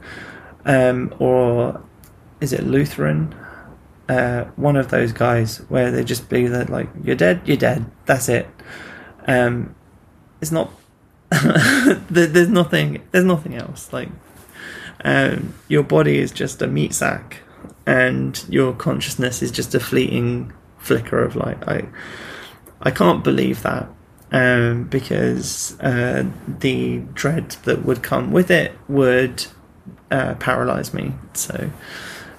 um, or is it Lutheran? Uh, one of those guys where they just be that like you're dead, you're dead. That's it. Um, it's not. there's nothing. There's nothing else. Like um, your body is just a meat sack, and your consciousness is just a fleeting flicker of light. I I can't believe that um, because uh, the dread that would come with it would uh, paralyze me. So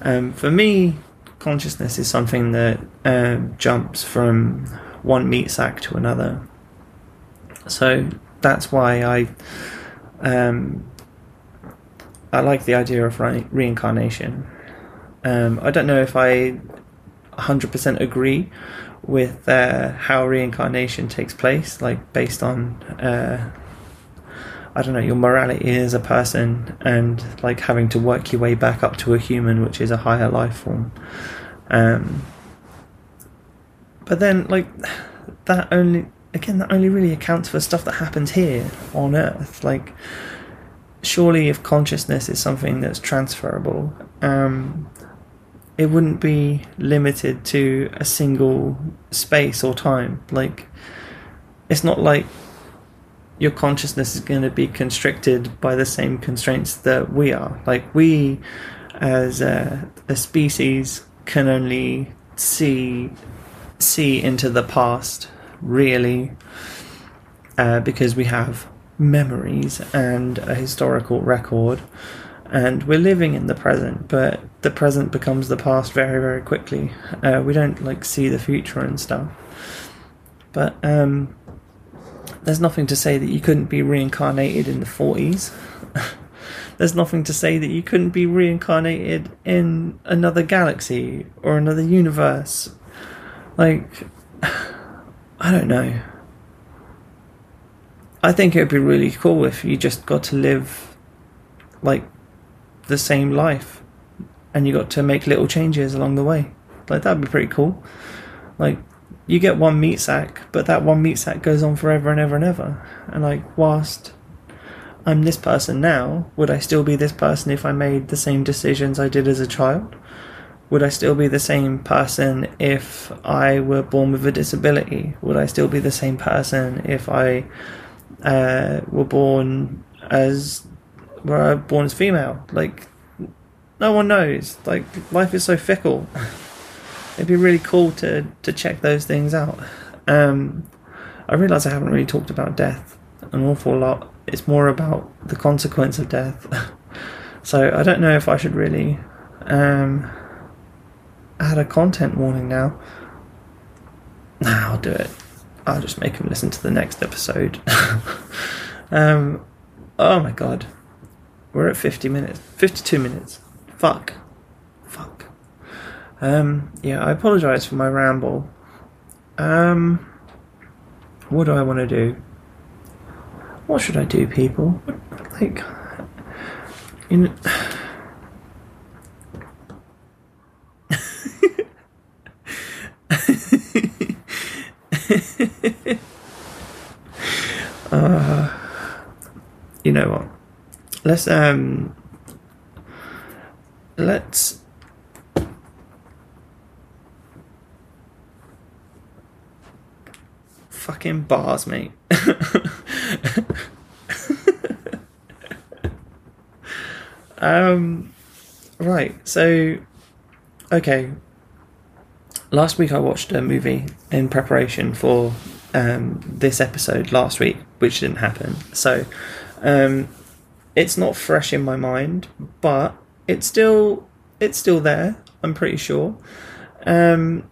um, for me, consciousness is something that uh, jumps from one meat sack to another. So that's why I um, I like the idea of re- reincarnation. Um, I don't know if I 100% agree with uh, how reincarnation takes place, like based on uh, I don't know, your morality as a person and like having to work your way back up to a human, which is a higher life form. Um, but then, like, that only, again, that only really accounts for stuff that happens here on Earth. Like, surely if consciousness is something that's transferable, um, it wouldn't be limited to a single space or time. Like, it's not like your consciousness is going to be constricted by the same constraints that we are. Like we, as a, a species, can only see see into the past really, uh, because we have memories and a historical record, and we're living in the present, but the present becomes the past very, very quickly. Uh, we don't like see the future and stuff. But um, there's nothing to say that you couldn't be reincarnated in the 40s. there's nothing to say that you couldn't be reincarnated in another galaxy or another universe. Like, I don't know. I think it would be really cool if you just got to live like the same life and you got to make little changes along the way. Like, that'd be pretty cool. Like, you get one meat sack, but that one meat sack goes on forever and ever and ever. And like, whilst I'm this person now, would I still be this person if I made the same decisions I did as a child? Would I still be the same person if I were born with a disability? Would I still be the same person if I uh, were born as were born as female? Like, no one knows. Like, life is so fickle. it'd be really cool to to check those things out. Um, I realise I haven't really talked about death an awful lot. It's more about the consequence of death. so I don't know if I should really um, add a content warning now. Nah, I'll do it. I'll just make him listen to the next episode. um, oh my god. We're at 50 minutes. 52 minutes. Fuck. Um, yeah, I apologise for my ramble. Um, what do I want to do? What should I do, people? Like, you know. uh, you know what? Let's um, let's fucking bars, mate. um, right, so, okay. Last week I watched a movie in preparation for um, this episode last week, which didn't happen. So, um, it's not fresh in my mind, but it's still it's still there. I'm pretty sure. Um,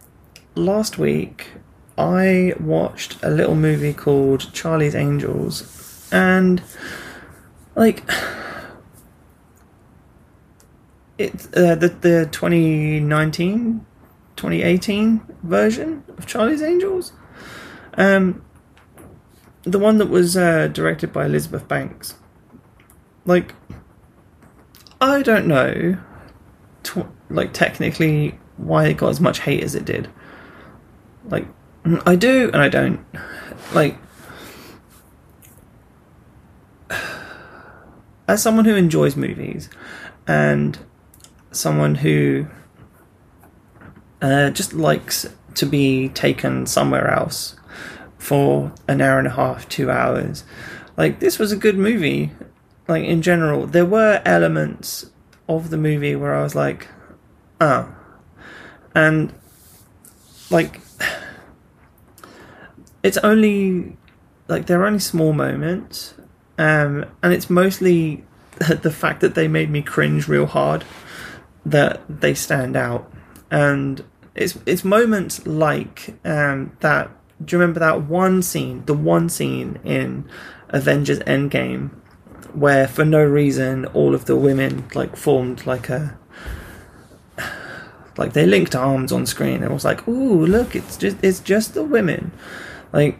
last week I watched a little movie called Charlie's Angels, and like it uh, the the 2019 2018 version of Charlie's Angels um the one that was uh, directed by Elizabeth Banks like I don't know tw- like technically why it got as much hate as it did like I do and I don't. Like, as someone who enjoys movies and someone who uh, just likes to be taken somewhere else for an hour and a half, two hours, like, this was a good movie. Like, in general, there were elements of the movie where I was like, oh. And, like, it's only like there are only small moments, um, and it's mostly the fact that they made me cringe real hard that they stand out, and it's it's moments like um, that. Do you remember that one scene, the one scene in Avengers Endgame, where for no reason all of the women like formed like a like they linked arms on screen. It was like, ooh, look, it's just it's just the women. Like,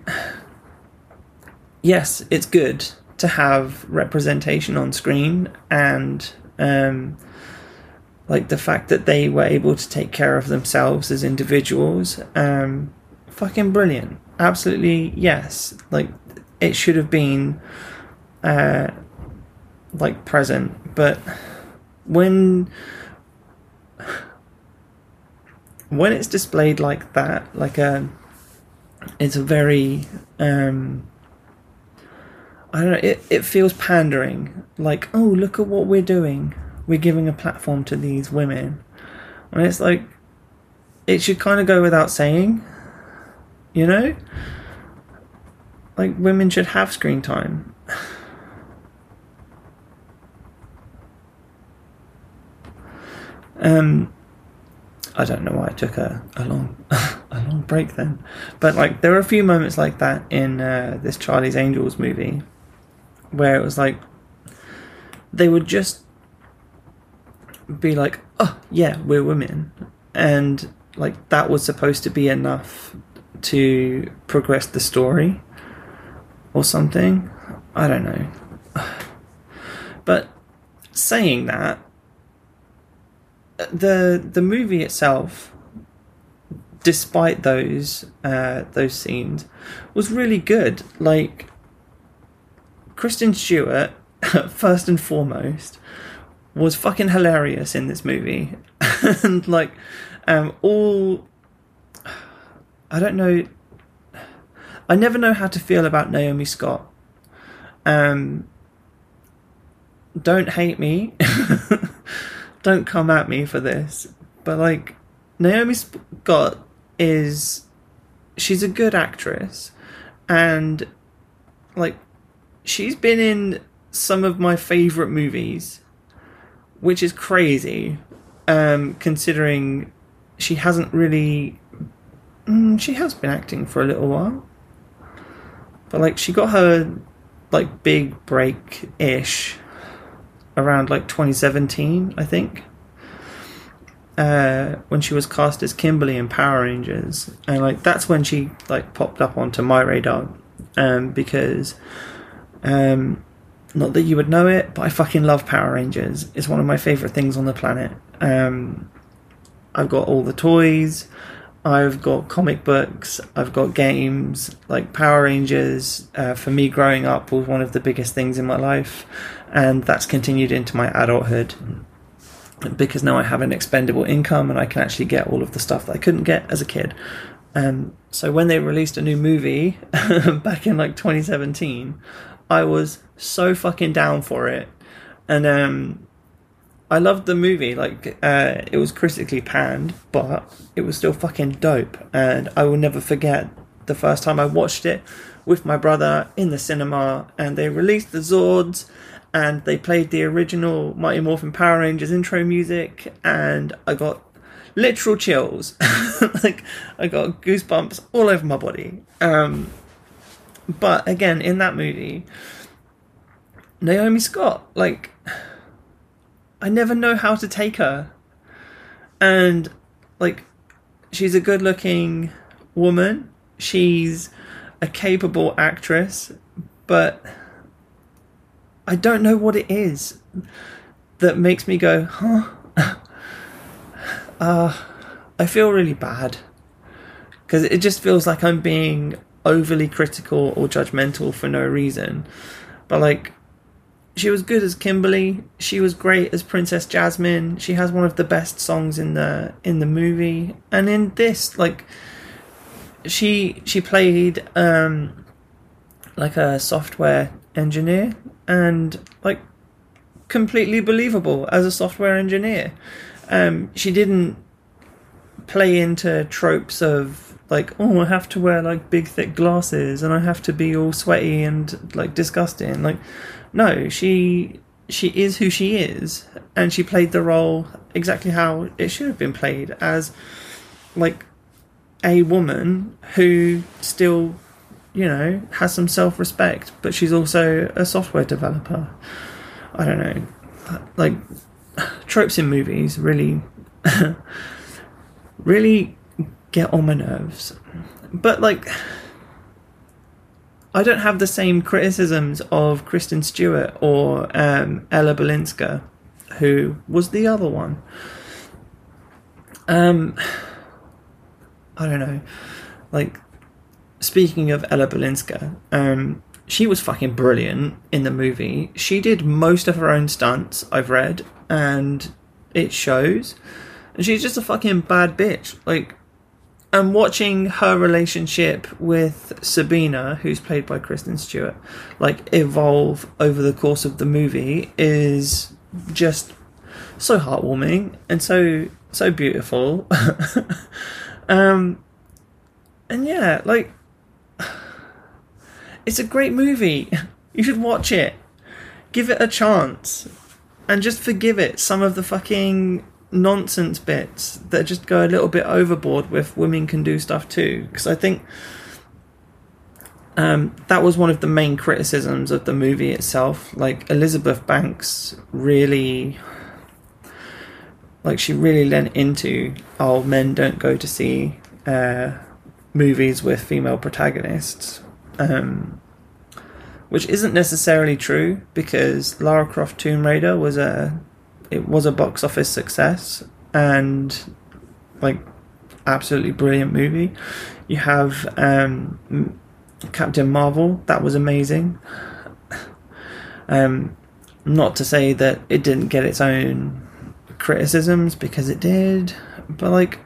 yes, it's good to have representation on screen and um, like the fact that they were able to take care of themselves as individuals. Um, fucking brilliant. Absolutely, yes. Like, it should have been uh, like present, but when when it's displayed like that, like a it's a very um, I don't know. It it feels pandering. Like, oh, look at what we're doing. We're giving a platform to these women. And it's like, it should kind of go without saying, you know. like women should have screen time. Um, I don't know why I took a, a long a long break then, but like there were a few moments like that in uh, this Charlie's Angels movie, where it was like they would just be like, "Oh yeah, we're women," and like that was supposed to be enough to progress the story or something. I don't know. But saying that, the the movie itself, despite those uh, those scenes, was really good. Like Kristen Stewart, first and foremost, was fucking hilarious in this movie, and like um, all. I don't know. I never know how to feel about Naomi Scott. Um, don't hate me. don't come at me for this. But like Naomi Scott is she's a good actress and like she's been in some of my favorite movies which is crazy um considering she hasn't really mm, she has been acting for a little while but like she got her like big break ish around like 2017, I think. Uh, when she was cast as Kimberly in Power Rangers, and like that's when she like popped up onto my radar, um, because, um, not that you would know it, but I fucking love Power Rangers. It's one of my favorite things on the planet. Um, I've got all the toys. I've got comic books, I've got games, like Power Rangers, uh, for me growing up was one of the biggest things in my life, and that's continued into my adulthood because now I have an expendable income and I can actually get all of the stuff that I couldn't get as a kid. Um, so when they released a new movie back in like 2017, I was so fucking down for it, and um, I loved the movie. Like, uh, it was critically panned, but it was still fucking dope. And I will never forget the first time I watched it with my brother in the cinema, and they released the Zords, and they played the original Mighty Morphin Power Rangers intro music, and I got literal chills. like, I got goosebumps all over my body. Um, but again, in that movie, Naomi Scott, like I never know how to take her. And like she's a good looking woman. She's a capable actress, but I don't know what it is that makes me go, huh? uh, I feel really bad. Because it just feels like I'm being overly critical or judgmental for no reason. But like, she was good as Kimberly. She was great as Princess Jasmine. She has one of the best songs in the in the movie. And in this, like she she played um like a software engineer and like completely believable as a software engineer. Um she didn't play into tropes of like oh I have to wear like big thick glasses and I have to be all sweaty and like disgusting like no, she she is who she is, and she played the role exactly how it should have been played as like a woman who still, you know, has some self respect, but she's also a software developer. I don't know, like tropes in movies really, really get on my nerves. But like I don't have the same criticisms of Kristen Stewart or um, Ella Balinska, who was the other one. Um, I don't know. Like, speaking of Ella Balinska, um, she was fucking brilliant in the movie. She did most of her own stunts, I've read, and it shows. And she's just a fucking bad bitch. Like, and watching her relationship with Sabina, who's played by Kristen Stewart, like evolve over the course of the movie is just so heartwarming and so so beautiful. um and yeah, like It's a great movie. You should watch it. Give it a chance. And just forgive it some of the fucking nonsense bits that just go a little bit overboard with women can do stuff too. Because I think um, that was one of the main criticisms of the movie itself. Like Elizabeth Banks really, like she really lent into, oh, men don't go to see uh, movies with female protagonists, um, which isn't necessarily true because Lara Croft Tomb Raider was a it was a box office success and like absolutely brilliant movie. You have um, Captain Marvel, that was amazing. Um, not to say that it didn't get its own criticisms because it did, but like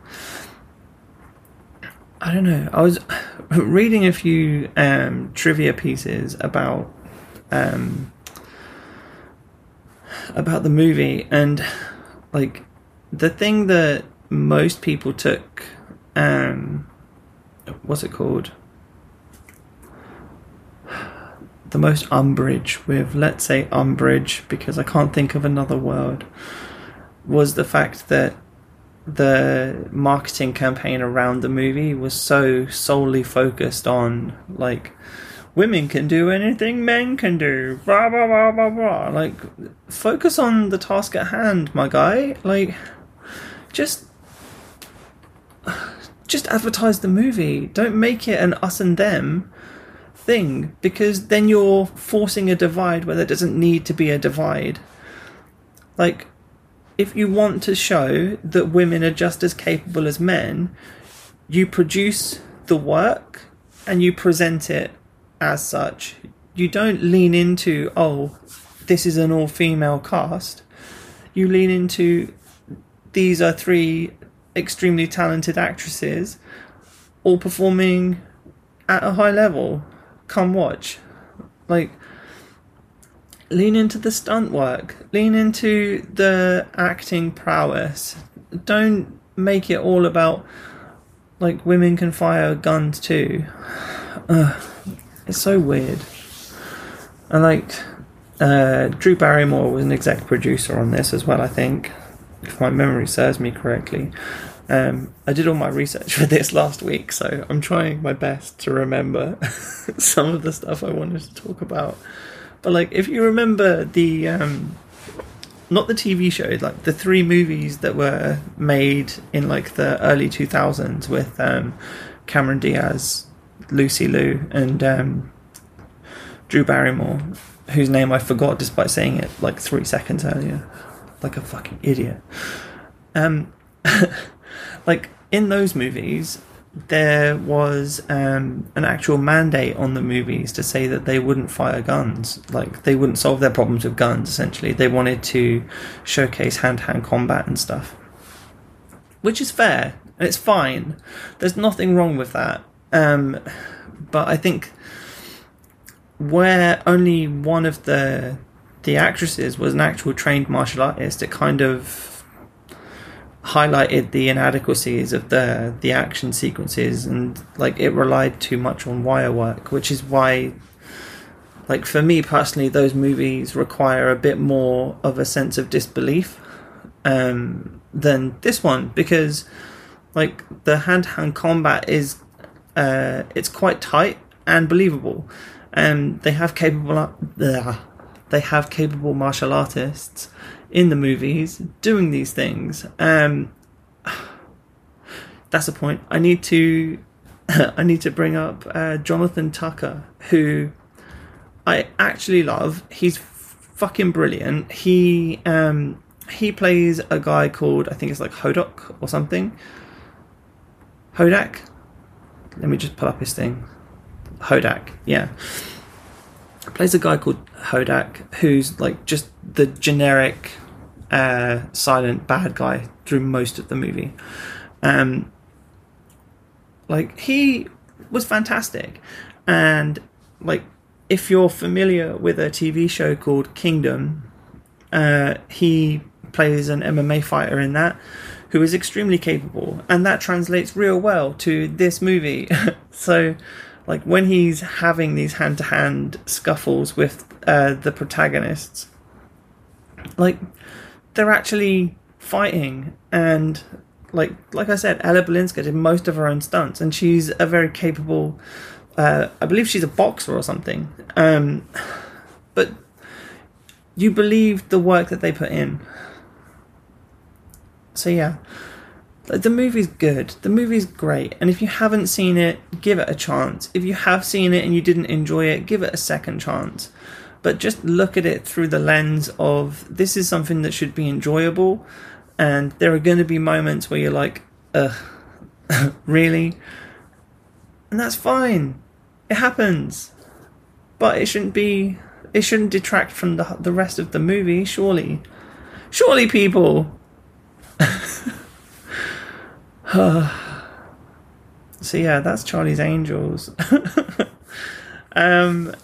I don't know. I was reading a few um, trivia pieces about um, about the movie, and like the thing that most people took, um, what's it called? The most umbrage with, let's say, umbrage, because I can't think of another word, was the fact that the marketing campaign around the movie was so solely focused on like women can do anything men can do blah blah blah blah blah. Like focus on the task at hand my guy. Like just just advertise the movie. Don't make it an us and them thing because then you're forcing a divide where there doesn't need to be a divide. Like if you want to show that women are just as capable as men, you produce the work and you present it as such. You don't lean into, oh, this is an all female cast. You lean into, these are three extremely talented actresses, all performing at a high level. Come watch. Like, lean into the stunt work, lean into the acting prowess. Don't make it all about like women can fire guns too. Uh, it's so weird. And like uh, Drew Barrymore was an exec producer on this as well, I think, if my memory serves me correctly. Um, I did all my research for this last week, so I'm trying my best to remember some of the stuff I wanted to talk about. But like, if you remember the um, not the TV show, like the three movies that were made in like the early 2000s with um, Cameron Diaz, Lucy Liu, and um, Drew Barrymore, whose name I forgot despite saying it like three seconds earlier, like a fucking idiot. Um, like in those movies, there was um, an actual mandate on the movies to say that they wouldn't fire guns. Like, they wouldn't solve their problems with guns, essentially. They wanted to showcase hand to hand combat and stuff. Which is fair, and it's fine. There's nothing wrong with that. Um, but I think where only one of the the actresses was an actual trained martial artist, it kind of highlighted the inadequacies of the the action sequences and like it relied too much on wire work which is why like for me personally those movies require a bit more of a sense of disbelief um, than this one because like the hand-to-hand combat is uh, it's quite tight and believable. And they have capable uh, they have capable martial artists in the movies doing these things. Um, that's a point. I need to I need to bring up uh, Jonathan Tucker, who I actually love. He's fucking brilliant. He um, he plays a guy called I think it's like Hodok or something. Hodak. Let me just pull up his thing. Hodak, yeah. Plays a guy called Hodak, who's like just the generic uh, silent bad guy through most of the movie. Um, like he was fantastic, and like if you're familiar with a TV show called Kingdom, uh, he plays an MMA fighter in that who is extremely capable, and that translates real well to this movie. so, like when he's having these hand to hand scuffles with uh, the protagonists, like they're actually fighting and like like I said, Ella Balinska did most of her own stunts, and she's a very capable. Uh, I believe she's a boxer or something. Um, but you believe the work that they put in. So yeah, the movie's good. The movie's great, and if you haven't seen it, give it a chance. If you have seen it and you didn't enjoy it, give it a second chance. But just look at it through the lens of this is something that should be enjoyable and there are going to be moments where you're like, ugh, really? And that's fine. It happens. But it shouldn't be, it shouldn't detract from the, the rest of the movie, surely. Surely, people! so, yeah, that's Charlie's Angels. um,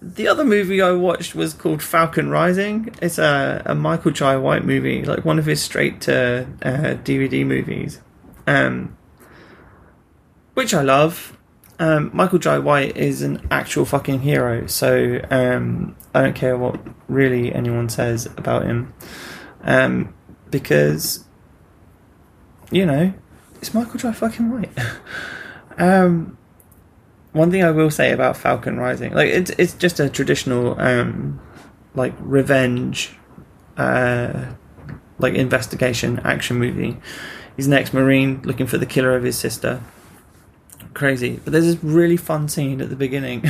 the other movie I watched was called Falcon Rising. It's a, a Michael Jai White movie, like one of his straight to uh, DVD movies, um, which I love. Um, Michael Jai White is an actual fucking hero, so um, I don't care what really anyone says about him, um, because you know it's Michael Jai fucking White. um, one thing I will say about Falcon Rising, like it's it's just a traditional um, like revenge, uh, like investigation action movie. He's an ex-marine looking for the killer of his sister. Crazy, but there's this really fun scene at the beginning.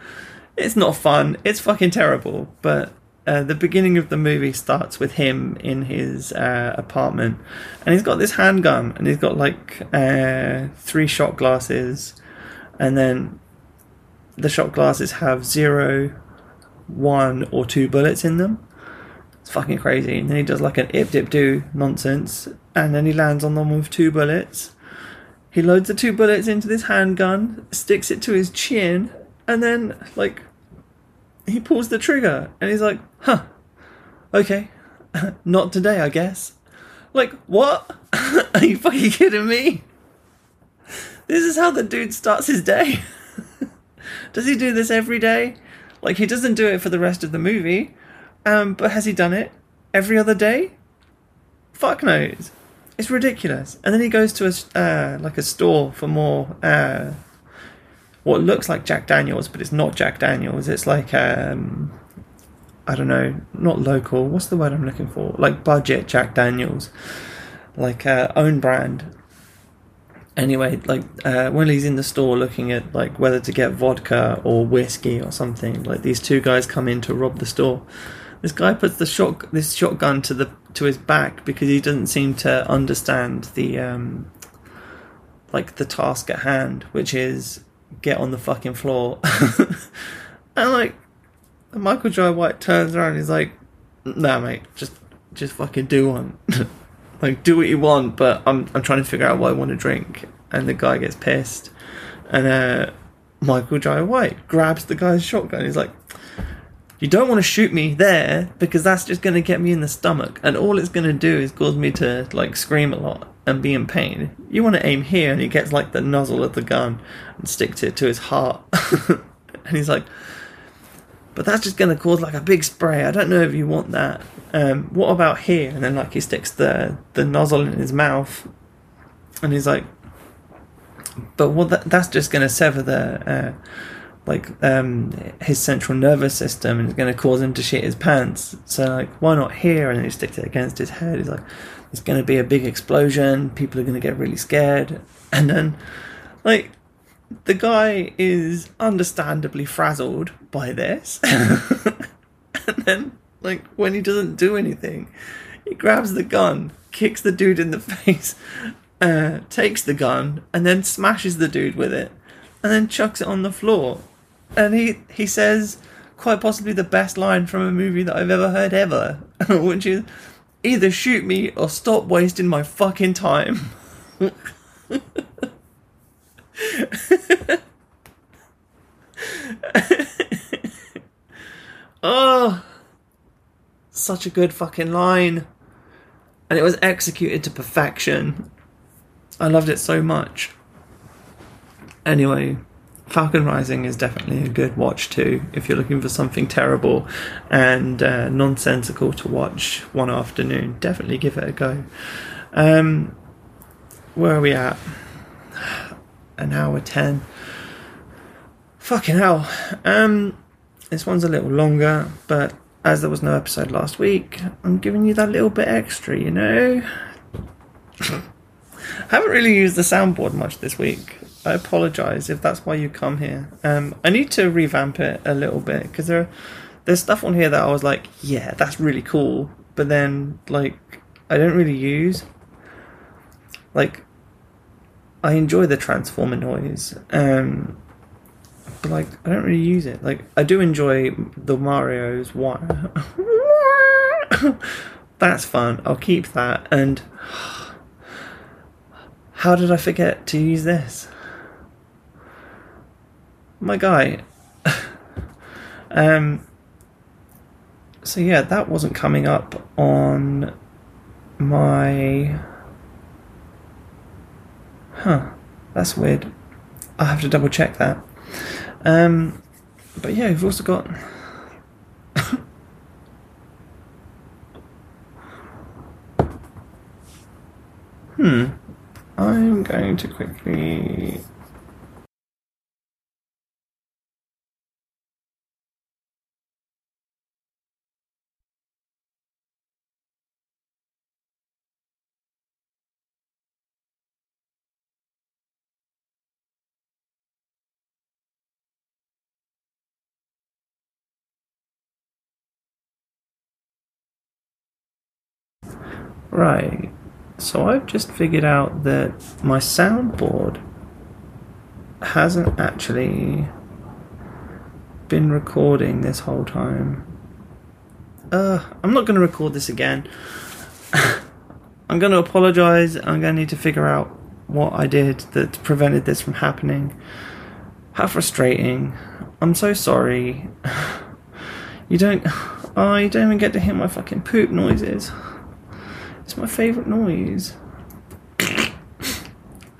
it's not fun. It's fucking terrible. But uh, the beginning of the movie starts with him in his uh, apartment, and he's got this handgun, and he's got like uh, three shot glasses and then the shot glasses have zero, one, or two bullets in them. It's fucking crazy. And then he does like an ip dip do nonsense, and then he lands on them with two bullets. He loads the two bullets into this handgun, sticks it to his chin, and then like he pulls the trigger, and he's like, "Huh, okay, not today, I guess." Like what? Are you fucking kidding me? This is how the dude starts his day. Does he do this every day? Like he doesn't do it for the rest of the movie. Um, but has he done it every other day? Fuck knows. It's ridiculous. And then he goes to a uh, like a store for more uh, what looks like Jack Daniels, but it's not Jack Daniels. It's like um, I don't know, not local. What's the word I'm looking for? Like budget Jack Daniels, like uh, own brand anyway, like uh, when he's in the store looking at like whether to get vodka or whiskey or something, like these two guys come in to rob the store. This guy puts the shot this shotgun to the to his back because he doesn't seem to understand the um, like the task at hand, which is get on the fucking floor. and like Michael Jai White turns around, he's like, "Nah, mate, just just fucking do one." like do what you want, but I'm I'm trying to figure out what I want to drink. And the guy gets pissed, and uh, Michael Jai White grabs the guy's shotgun. He's like, "You don't want to shoot me there because that's just going to get me in the stomach, and all it's going to do is cause me to like scream a lot and be in pain. You want to aim here." And he gets like the nozzle of the gun and sticks it to his heart, and he's like but that's just going to cause like a big spray. I don't know if you want that. Um, what about here? And then like he sticks the the nozzle in his mouth, and he's like, but what that, that's just going to sever the uh, like um, his central nervous system and it's going to cause him to shit his pants. So like, why not here? And then he sticks it against his head. He's like, it's going to be a big explosion. People are going to get really scared, and then like the guy is understandably frazzled by this. and then, like, when he doesn't do anything, he grabs the gun, kicks the dude in the face, uh, takes the gun, and then smashes the dude with it, and then chucks it on the floor. And he, he says, quite possibly the best line from a movie that I've ever heard ever, which is, either shoot me or stop wasting my fucking time. oh, such a good fucking line. And it was executed to perfection. I loved it so much. Anyway, Falcon Rising is definitely a good watch too if you're looking for something terrible and uh, nonsensical to watch one afternoon. Definitely give it a go. Um, where are we at? An hour ten. Fucking hell. Um, this one's a little longer, but as there was no episode last week, I'm giving you that little bit extra, you know? I haven't really used the soundboard much this week. I apologise if that's why you come here. Um, I need to revamp it a little bit because there, there's stuff on here that I was like, yeah, that's really cool, but then like I don't really use. Like, I enjoy the transformer noise, um, but like I don't really use it. Like I do enjoy the Mario's wire. that's fun. I'll keep that and. How did I forget to use this? My guy. um, so yeah, that wasn't coming up on my. Huh, that's weird. I'll have to double check that. Um, but yeah, we've also got. hmm. I'm going to quickly. Right. So I've just figured out that my soundboard hasn't actually been recording this whole time. Uh, I'm not going to record this again. I'm going to apologize. I'm going to need to figure out what I did that prevented this from happening. How frustrating. I'm so sorry. You don't. You don't even get to hear my fucking poop noises. My favourite noise.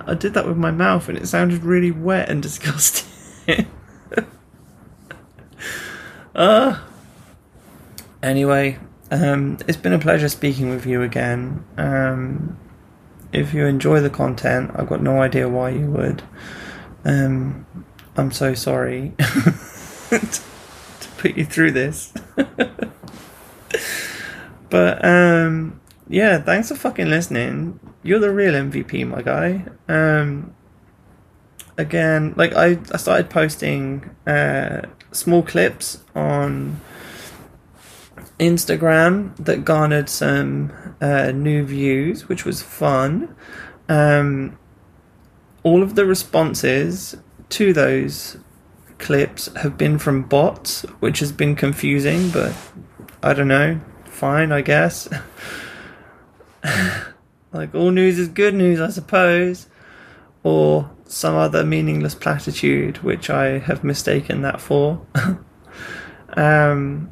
I did that with my mouth and it sounded really wet and disgusting. uh, anyway, um, it's been a pleasure speaking with you again. Um, if you enjoy the content, I've got no idea why you would. Um, I'm so sorry to put you through this. but um, yeah, thanks for fucking listening. You're the real MVP, my guy. Um, again, like I, I started posting uh, small clips on Instagram that garnered some uh, new views, which was fun. Um, all of the responses to those clips have been from bots, which has been confusing, but I don't know. Fine, I guess. like all news is good news, I suppose, or some other meaningless platitude which I have mistaken that for. um,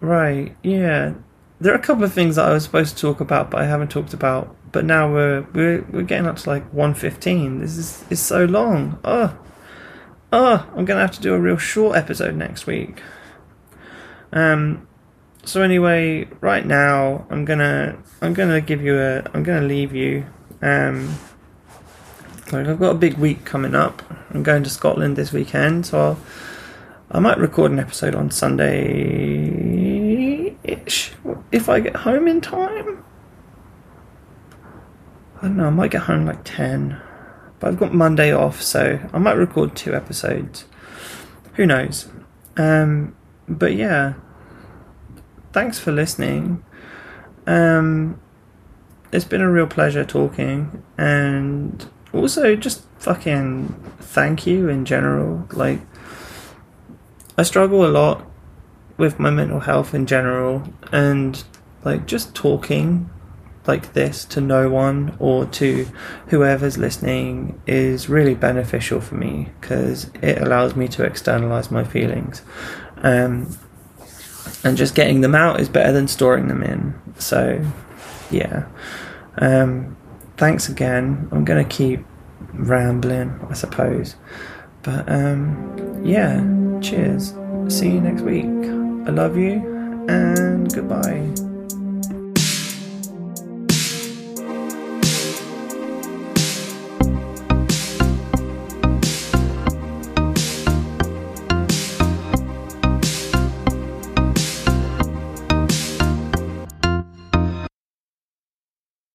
right, yeah. There are a couple of things that I was supposed to talk about, but I haven't talked about. But now we're we're we're getting up to like one fifteen. This is is so long. Oh, oh, I'm gonna have to do a real short episode next week. Um, so anyway, right now I'm gonna I'm gonna give you a I'm gonna leave you. Um, I've got a big week coming up. I'm going to Scotland this weekend, so I'll, I might record an episode on Sunday ish if I get home in time. I don't know. I might get home like ten, but I've got Monday off, so I might record two episodes. Who knows? Um, but yeah thanks for listening. Um, it's been a real pleasure talking, and also just fucking thank you in general. Like, I struggle a lot with my mental health in general, and like just talking like this to no one or to whoever's listening is really beneficial for me because it allows me to externalize my feelings. Um, and just getting them out is better than storing them in. So, yeah. Um, thanks again. I'm going to keep rambling, I suppose. But um, yeah, cheers. See you next week. I love you and goodbye.